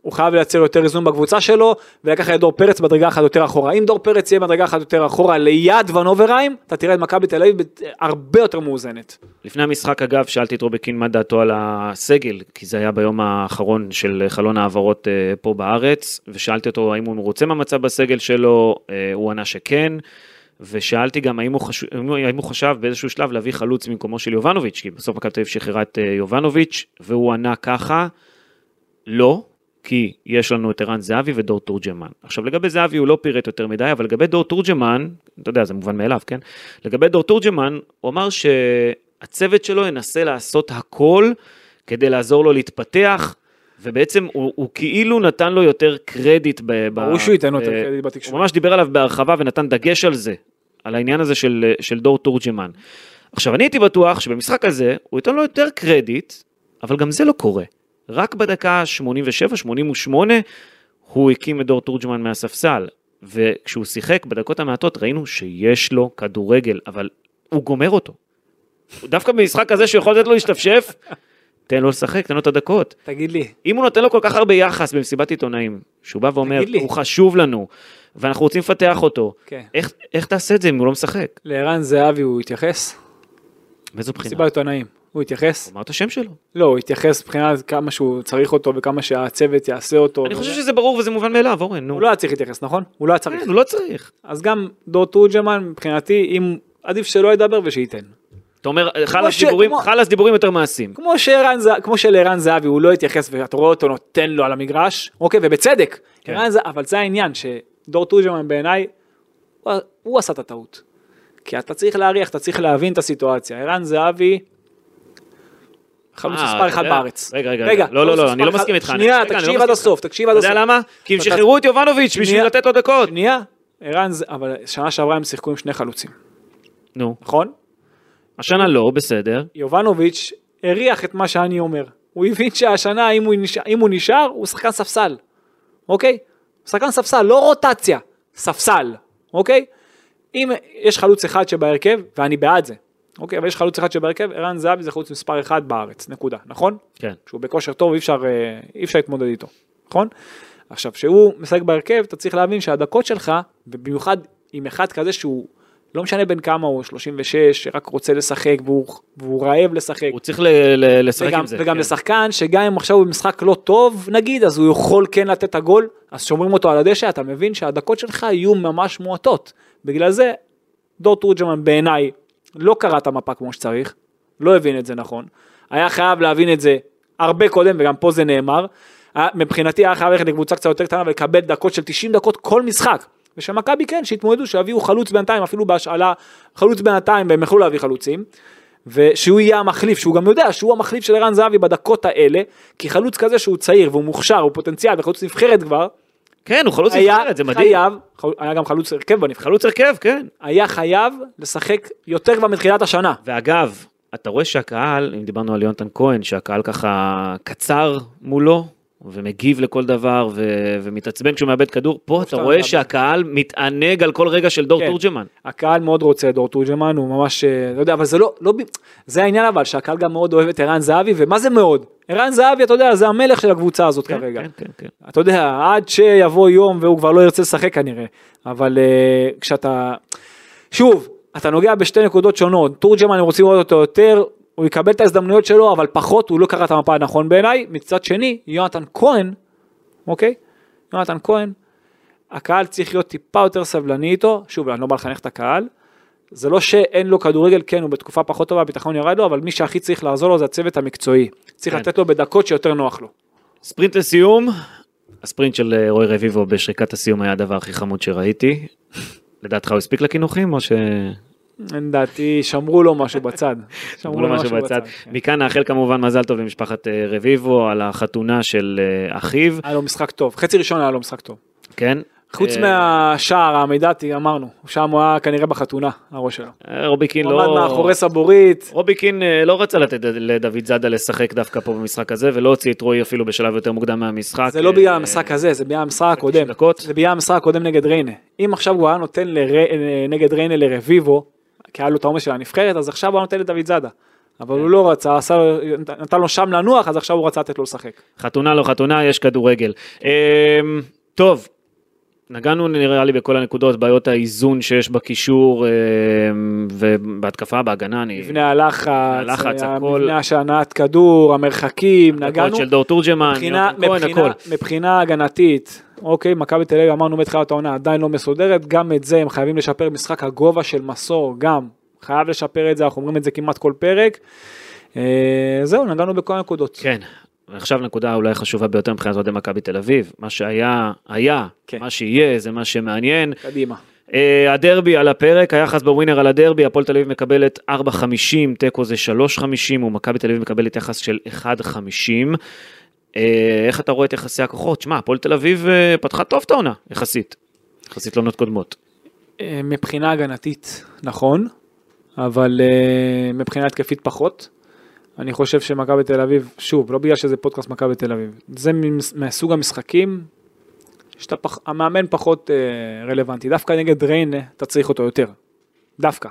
הוא חייב לייצר יותר איזון בקבוצה שלו, ולקחת את דור פרץ מדרגה אחת יותר אחורה. אם דור פרץ יהיה מדרגה אחת יותר אחורה ליד ונוברהיים, אתה תראה את מכבי תל אביב הרבה יותר מאוזנת. לפני המשחק אגב שאלתי את רובקין מה דעתו על הסגל כי זה היה ביום האחרון של חלון העברות אה, פה בארץ ושאלתי אותו האם הוא מרוצה מהמצב בסגל שלו אה, הוא ענה שכן ושאלתי גם האם הוא, חשוב, האם הוא חשב באיזשהו שלב להביא חלוץ במקומו של יובנוביץ' כי בסוף מכבי תל אביב שחררה את אה, יובנוביץ' והוא ענה ככה לא כי יש לנו את ערן זהבי ודור תורג'מן. עכשיו לגבי זהבי הוא לא פירט יותר מדי, אבל לגבי דור תורג'מן, אתה יודע, זה מובן מאליו, כן? לגבי דור תורג'מן, הוא אמר שהצוות שלו ינסה לעשות הכל כדי לעזור לו להתפתח, ובעצם הוא, הוא כאילו נתן לו יותר קרדיט. ב, ברור שהוא ייתן לו יותר אה, קרדיט הוא בתקשורת. ממש דיבר עליו בהרחבה ונתן דגש על זה, על העניין הזה של, של דור תורג'מן. עכשיו אני הייתי בטוח שבמשחק הזה הוא ייתן לו יותר קרדיט, אבל גם זה לא קורה. רק בדקה 87-88 הוא הקים את דור תורג'מן מהספסל, וכשהוא שיחק בדקות המעטות ראינו שיש לו כדורגל, אבל הוא גומר אותו. דווקא במשחק הזה שהוא יכול לתת לו להשתפשף, תן לו לשחק, תן לו את הדקות. תגיד לי, אם הוא נותן לו כל כך הרבה יחס במסיבת עיתונאים, שהוא בא ואומר. הוא חשוב לנו, ואנחנו רוצים לפתח אותו, כן. איך, איך תעשה את זה אם הוא לא משחק? לערן זהבי הוא התייחס? מאיזו בחינה? מסיבת עיתונאים. הוא התייחס? הוא אמר את השם שלו. לא, הוא התייחס מבחינת כמה שהוא צריך אותו וכמה שהצוות יעשה אותו. אני חושב שזה ברור וזה מובן מאליו, אורן, נו. הוא לא היה צריך להתייחס, נכון? הוא לא היה צריך. כן, הוא לא צריך. אז גם דור תורג'מן מבחינתי, אם עדיף שלא ידבר ושייתן. אתה אומר, חלאס דיבורים, חלאס דיבורים יותר מעשים. כמו שערן כמו שלערן זהבי הוא לא התייחס ואתה רואה אותו נותן לו על המגרש, אוקיי, ובצדק. כן. ערן אבל זה העניין, שדור תורג'מן בעיניי, הוא, הוא עשה את הטעות. כי אתה צריך להריח, אתה צריך להבין את הסיטואציה. ערן זהבי, חלוץ אה, מספר אתה אחד בארץ. רגע, רגע, רגע. לא, לא, לא, אני לא מסכים איתך. שנייה, לא תקשיב עד. הסוף, תקשיב עד אתה הסוף. יודע למה? כי הם אתה- שחררו את יובנוביץ' בשביל. לתת לו דקות. שנייה, ערן, אבל שנה שעברה הם שיחקו עם שני חלוצים, נו, נכון? השנה לא, בסדר. יובנוביץ' הריח את מה שאני אומר. הוא הבין שהשנה אם הוא נשאר, אם הוא, נשאר הוא שחקן ספסל, אוקיי? שחקן ספסל, לא רוטציה, ספסל, אוקיי? אם יש חלוץ אחד שבהרכב, ואני בעד זה, אוקיי? אבל יש חלוץ אחד שבהרכב, ערן זהבי זה חלוץ מספר אחד בארץ, נקודה, נכון? כן. שהוא בכושר טוב אי אפשר, אה, אי אפשר להתמודד איתו, נכון? עכשיו, כשהוא משחק בהרכב, אתה צריך להבין שהדקות שלך, ובמיוחד עם אחד כזה שהוא, לא משנה בין כמה הוא, 36, שרק רוצה לשחק והוא, והוא רעב לשחק, הוא צריך ל- ל- לשחק וגם, עם זה. וגם כן. לשחקן שגם אם עכשיו הוא במשחק לא טוב נגיד אז הוא יכול כן לתת את הגול אז שומרים אותו על הדשא אתה מבין שהדקות שלך יהיו ממש מועטות בגלל זה דור תורג'מן בעיניי לא קרא את המפה כמו שצריך לא הבין את זה נכון. היה חייב להבין את זה הרבה קודם וגם פה זה נאמר. היה- מבחינתי היה חייב ללכת לקבוצה קצת יותר קטנה ולקבל דקות של 90 דקות כל משחק. ושמכבי כן שיתמודדו שיביאו חלוץ בינתיים אפילו בהשאלה חלוץ בינתיים והם יכלו להביא חלוצים. ושהוא יהיה המחליף, שהוא גם יודע שהוא המחליף של ערן זהבי בדקות האלה, כי חלוץ כזה שהוא צעיר והוא מוכשר, הוא פוטנציאל וחלוץ נבחרת כבר, כן, הוא חלוץ היה נבחרת, זה מדהים. חייב, היה גם חלוץ הרכב בנבחרת, חלוץ הרכב, כן. היה חייב לשחק יותר כבר מתחילת השנה. ואגב, אתה רואה שהקהל, אם דיברנו על יונתן כהן, שהקהל ככה קצר מולו, ומגיב לכל דבר, ו- ומתעצבן כשהוא מאבד כדור, פה אתה רואה מאבד. שהקהל מתענג על כל רגע של דור כן. תורג'מן. הקהל מאוד רוצה דור תורג'מן, הוא ממש, אה, לא יודע, אבל זה לא, לא, זה העניין אבל, שהקהל גם מאוד אוהב את ערן זהבי, ומה זה מאוד? ערן זהבי, אתה יודע, זה המלך של הקבוצה הזאת כן, כרגע. כן, כן, כן. אתה יודע, עד שיבוא יום והוא כבר לא ירצה לשחק כנראה, אבל uh, כשאתה, שוב, אתה נוגע בשתי נקודות שונות, תורג'מן הם רוצים לראות אותו יותר, הוא יקבל את ההזדמנויות שלו, אבל פחות, הוא לא קרא את המפה הנכון בעיניי, מצד שני, יונתן כהן, אוקיי? יונתן כהן, הקהל צריך להיות טיפה יותר סבלני איתו, שוב, אני לא בא לחנך את הקהל, זה לא שאין לו כדורגל, כן, הוא בתקופה פחות טובה, הביטחון ירד לו, אבל מי שהכי צריך לעזור לו זה הצוות המקצועי. צריך כן. לתת לו בדקות שיותר נוח לו. ספרינט לסיום, הספרינט של אה, רוי רביבו בשריקת הסיום היה הדבר הכי חמוד שראיתי. [laughs] לדעתך הוא הספיק לקינוחים או ש... לדעתי, שמרו לו משהו בצד. [laughs] אמרו לו משהו בצד. כן. מכאן נאחל כמובן מזל טוב למשפחת אה, רביבו על החתונה של אה, אחיו, היה לו משחק טוב, חצי ראשון היה לו משחק טוב. כן? חוץ אה, מהשער העמידתי, אמרנו, שם הוא היה כנראה בחתונה, הראש שלו. רוביקין לא... עמד מאחורי סבורית, רוביקין לא רצה לתת לדוד זאדה לשחק דווקא פה במשחק הזה ולא הוציא את רועי אפילו בשלב יותר מוקדם מהמשחק. זה לא בגלל המשחק הזה, זה בגלל המשחק הקודם. זה בגלל המשחק הקודם נגד ריינה. אם עכשיו הוא היה נותן. נגד ריינה לרביבו, כי היה לו את העומס של הנבחרת, אז עכשיו הוא נותן לדוד זאדה. אבל הוא לא רצה, עשה, נתן לו שם לנוח, אז עכשיו הוא רצה לתת לו לשחק. חתונה לא חתונה, יש כדורגל. אה, טוב, נגענו נראה לי בכל הנקודות, בעיות האיזון שיש בקישור אה, ובהתקפה, בהגנה, אני... מבנה הלחץ, הלחץ, הכל. מבנה כדור, המרחקים, נגענו. של דור תורג'מן, מבחינה, מבחינה. מבחינה הגנתית, אוקיי, מכבי תל אביב אמרנו מתחילת העונה עדיין לא מסודרת, גם את זה הם חייבים לשפר, משחק הגובה של מסור גם, חייב לשפר את זה, אנחנו אומרים את זה כמעט כל פרק. אה, זהו, נגענו בכל הנקודות. כן. ועכשיו נקודה אולי חשובה ביותר מבחינת אוהדי מכבי תל אביב, מה שהיה, היה, כן. מה שיהיה זה מה שמעניין. קדימה. Uh, הדרבי על הפרק, היחס בווינר על הדרבי, הפועל תל אביב מקבלת 4.50, תיקו זה 3.50, ומכבי תל אביב מקבלת יחס של 1.50. Uh, איך אתה רואה את יחסי הכוחות? שמע, הפועל תל אביב uh, פתחה טוב את העונה, יחסית. יחסית לעונות קודמות. אה, מבחינה הגנתית, נכון, אבל אה, מבחינה התקפית פחות. אני חושב שמכבי תל אביב, שוב, לא בגלל שזה פודקאסט מכבי תל אביב, זה מהסוג המשחקים שאתה פח, פחות אה, רלוונטי. דווקא נגד ריינה אתה צריך אותו יותר. דווקא.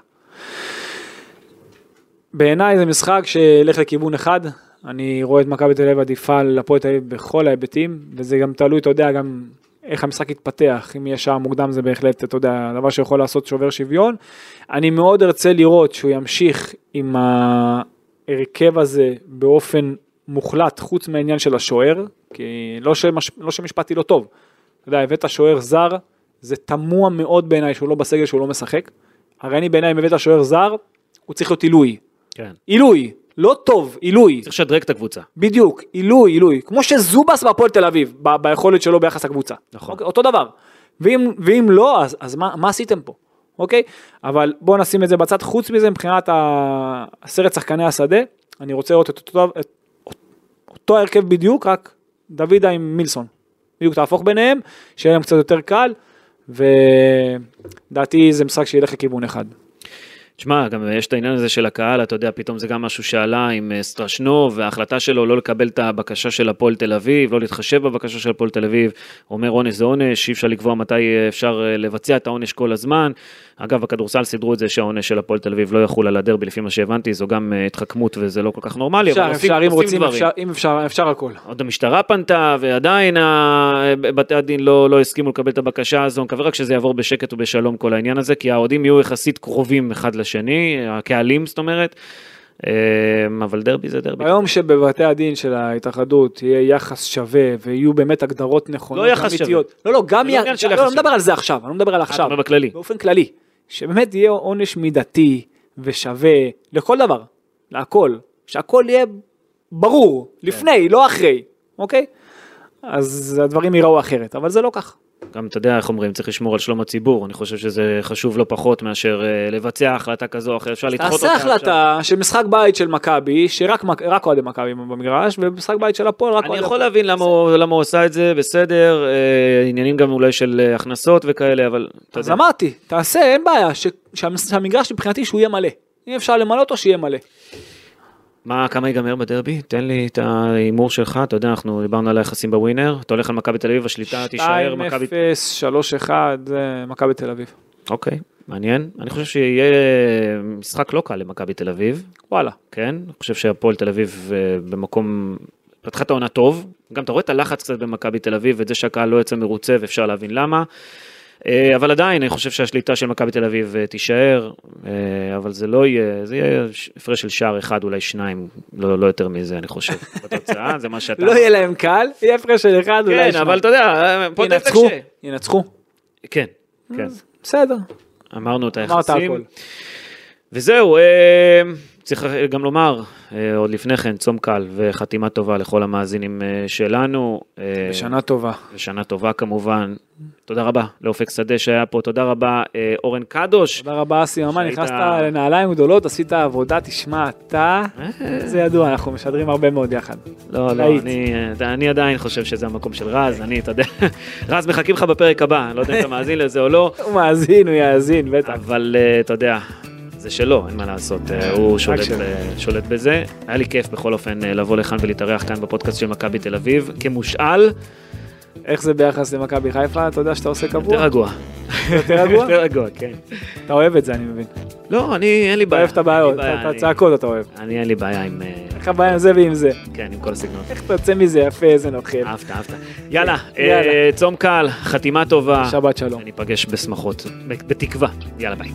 בעיניי זה משחק שילך לכיוון אחד. אני רואה את מכבי תל אביב עדיפה על הפועל תל אביב בכל ההיבטים, וזה גם תלוי, אתה יודע, גם איך המשחק יתפתח. אם יהיה שער מוקדם זה בהחלט, אתה יודע, דבר שיכול לעשות שובר שוויון. אני מאוד ארצה לראות שהוא ימשיך עם ההרכב הזה באופן מוחלט, חוץ מהעניין של השוער, כי לא, שמש, לא שמשפטי לא טוב. אתה יודע, הבאת שוער זר, זה תמוה מאוד בעיניי שהוא לא בסגל, שהוא לא משחק. הרי אני בעיניי, אם הבאת שוער זר, הוא צריך להיות עילוי. כן. עילוי, לא טוב, עילוי. צריך לשדרג את הקבוצה. בדיוק, עילוי, עילוי, כמו שזובס בהפועל תל אביב, ב- ביכולת שלו ביחס לקבוצה. נכון. אוקיי, אותו דבר. ואם, ואם לא, אז, אז מה, מה עשיתם פה? אוקיי? אבל בואו נשים את זה בצד. חוץ מזה, מבחינת ה- עשרת שחקני השדה, אני רוצה לראות את אותו, את, אותו ההרכב בדיוק, רק דוידה עם מילסון. בדיוק תהפוך ביניהם, שיהיה להם קצת יותר קל, ודעתי זה משחק שילך לכיוון אחד. תשמע, גם יש את העניין הזה של הקהל, אתה יודע, פתאום זה גם משהו שעלה עם אה, סטרשנוב, וההחלטה שלו לא לקבל את הבקשה של הפועל תל אביב, לא להתחשב בבקשה של הפועל תל אביב, אומר עונש זה עונש, אי אפשר לקבוע מתי אה, אפשר אה, לבצע את העונש כל הזמן. אגב, בכדורסל סידרו את זה שהעונש של הפועל תל אביב לא יחול על הדרבי, לפי מה שהבנתי, זו גם התחכמות וזה לא כל כך נורמלי, אפשר, אבל עושים, אפשר, אם עושים רוצים, דברים. אפשר, אם אפשר, אפשר הכל. עוד המשטרה פנתה ועדיין בתי הדין לא, לא הסכימו לקבל את הבקשה הזו, אני מקווה רק שזה יעבור בשקט ובשלום כל העניין הזה, כי האוהדים יהיו יחסית קרובים אחד לשני, הקהלים זאת אומרת, אה, אבל דרבי זה דרבי. ביום שבבתי הדין של ההתאחדות יהיה יחס שווה ויהיו באמת הגדרות נכונות לא יחס ואמיתיות. לא, לא, גם זה לא יחס, עניין של לא, יחס לא מדבר שווה. על זה עכשיו, אני לא מדבר על אתה עכשיו. אומר בכללי. באופן כללי. שבאמת יהיה עונש מידתי ושווה לכל דבר, להכל. שהכל יהיה ברור, לפני, לא אחרי, אוקיי? אז הדברים ייראו אחרת, אבל זה לא כך. גם אתה יודע איך אומרים, צריך לשמור על שלום הציבור, אני חושב שזה חשוב לא פחות מאשר אה, לבצע החלטה כזו או אחרת, אפשר לדחות אותה. תעשה. החלטה של משחק בית של מכבי, שרק אוהדי מכבי במגרש, ומשחק בית של הפועל רק אני אוהדי יכול הפועל. להבין למה הוא עושה את זה, בסדר, אה, עניינים גם אולי של אה, הכנסות וכאלה, אבל אז. אמרתי, תעשה, אין בעיה, שהמגרש מבחינתי שהוא יהיה מלא. אם אפשר למלא אותו, שיהיה מלא. מה, כמה ייגמר בדרבי? תן לי את ההימור שלך, אתה יודע, אנחנו דיברנו על היחסים בווינר, אתה הולך על מכבי תל אביב, השליטה תישאר 2-0, מכבי... 3-1, זה מכבי תל אביב. אוקיי, מעניין. אני חושב שיהיה משחק לא קל למכבי תל אביב, וואלה. כן? אני חושב שהפועל תל אביב אה, במקום... פתחה את העונה טוב, גם אתה רואה את הלחץ קצת במכבי תל אביב, ואת זה שהקהל לא יוצא מרוצה, ואפשר להבין למה. אה, אבל עדיין, אני חושב שהשליטה של מכבי תל אביב אה, תישאר, אה, אבל זה לא יהיה, זה יהיה הפרש של שער אחד, אולי שניים, לא, לא יותר מזה, אני חושב, [laughs] בתוצאה, זה מה שאתה... לא יהיה להם קל, יהיה הפרש של אחד, אולי כן, שניים. אבל אתה יודע, פה אתה ינצחו, קשה. ינצחו. כן, כן. בסדר. אמרנו את אמרת היחסים. הכל. וזהו, אה, צריך גם לומר, אה, עוד לפני כן, צום קל וחתימה טובה לכל המאזינים אה, שלנו. אה, בשנה טובה. ושנה טובה כמובן. תודה רבה לאופק שדה שהיה פה, תודה רבה אה, אורן קדוש. תודה רבה אסי ממן, נכנסת לנעליים גדולות, עשית עבודה, תשמע, אתה, אה, זה ידוע, אנחנו משדרים הרבה מאוד יחד. לא, לא. אני, אה, אני עדיין חושב שזה המקום של רז, אני, אתה יודע, [laughs] רז, מחכים לך בפרק הבא, לא יודע אם אתה [laughs] מאזין לזה או לא, הוא מאזין, הוא יאזין, בטח. אבל אה, אתה יודע, זה שלו, אין מה לעשות, אה, הוא שולט, שלו. ב- שולט בזה. היה לי כיף בכל אופן אה, לבוא לכאן ולהתארח כאן בפודקאסט של מכבי תל אביב, כמושאל, איך זה ביחס למכבי חיפה? אתה יודע שאתה עושה יותר קבוע? רגוע. יותר רגוע? [laughs] יותר רגוע, כן. אתה אוהב את זה, אני מבין. לא, אני, אין לי בעיה. אוהב את הבעיות, אין בעיה, את הצעקות אתה אוהב. אני, אין לי בעיה עם, אה, איך הבעיה עם זה ועם זה? כן, עם כל הסגנון. איך אתה יוצא מזה יפה, איזה נוכל. אהבת, אהבת. יאללה. אה, צום קל, חתימה טובה. שבת שלום. ניפגש בשמחות, בתקווה. יאללה ביי.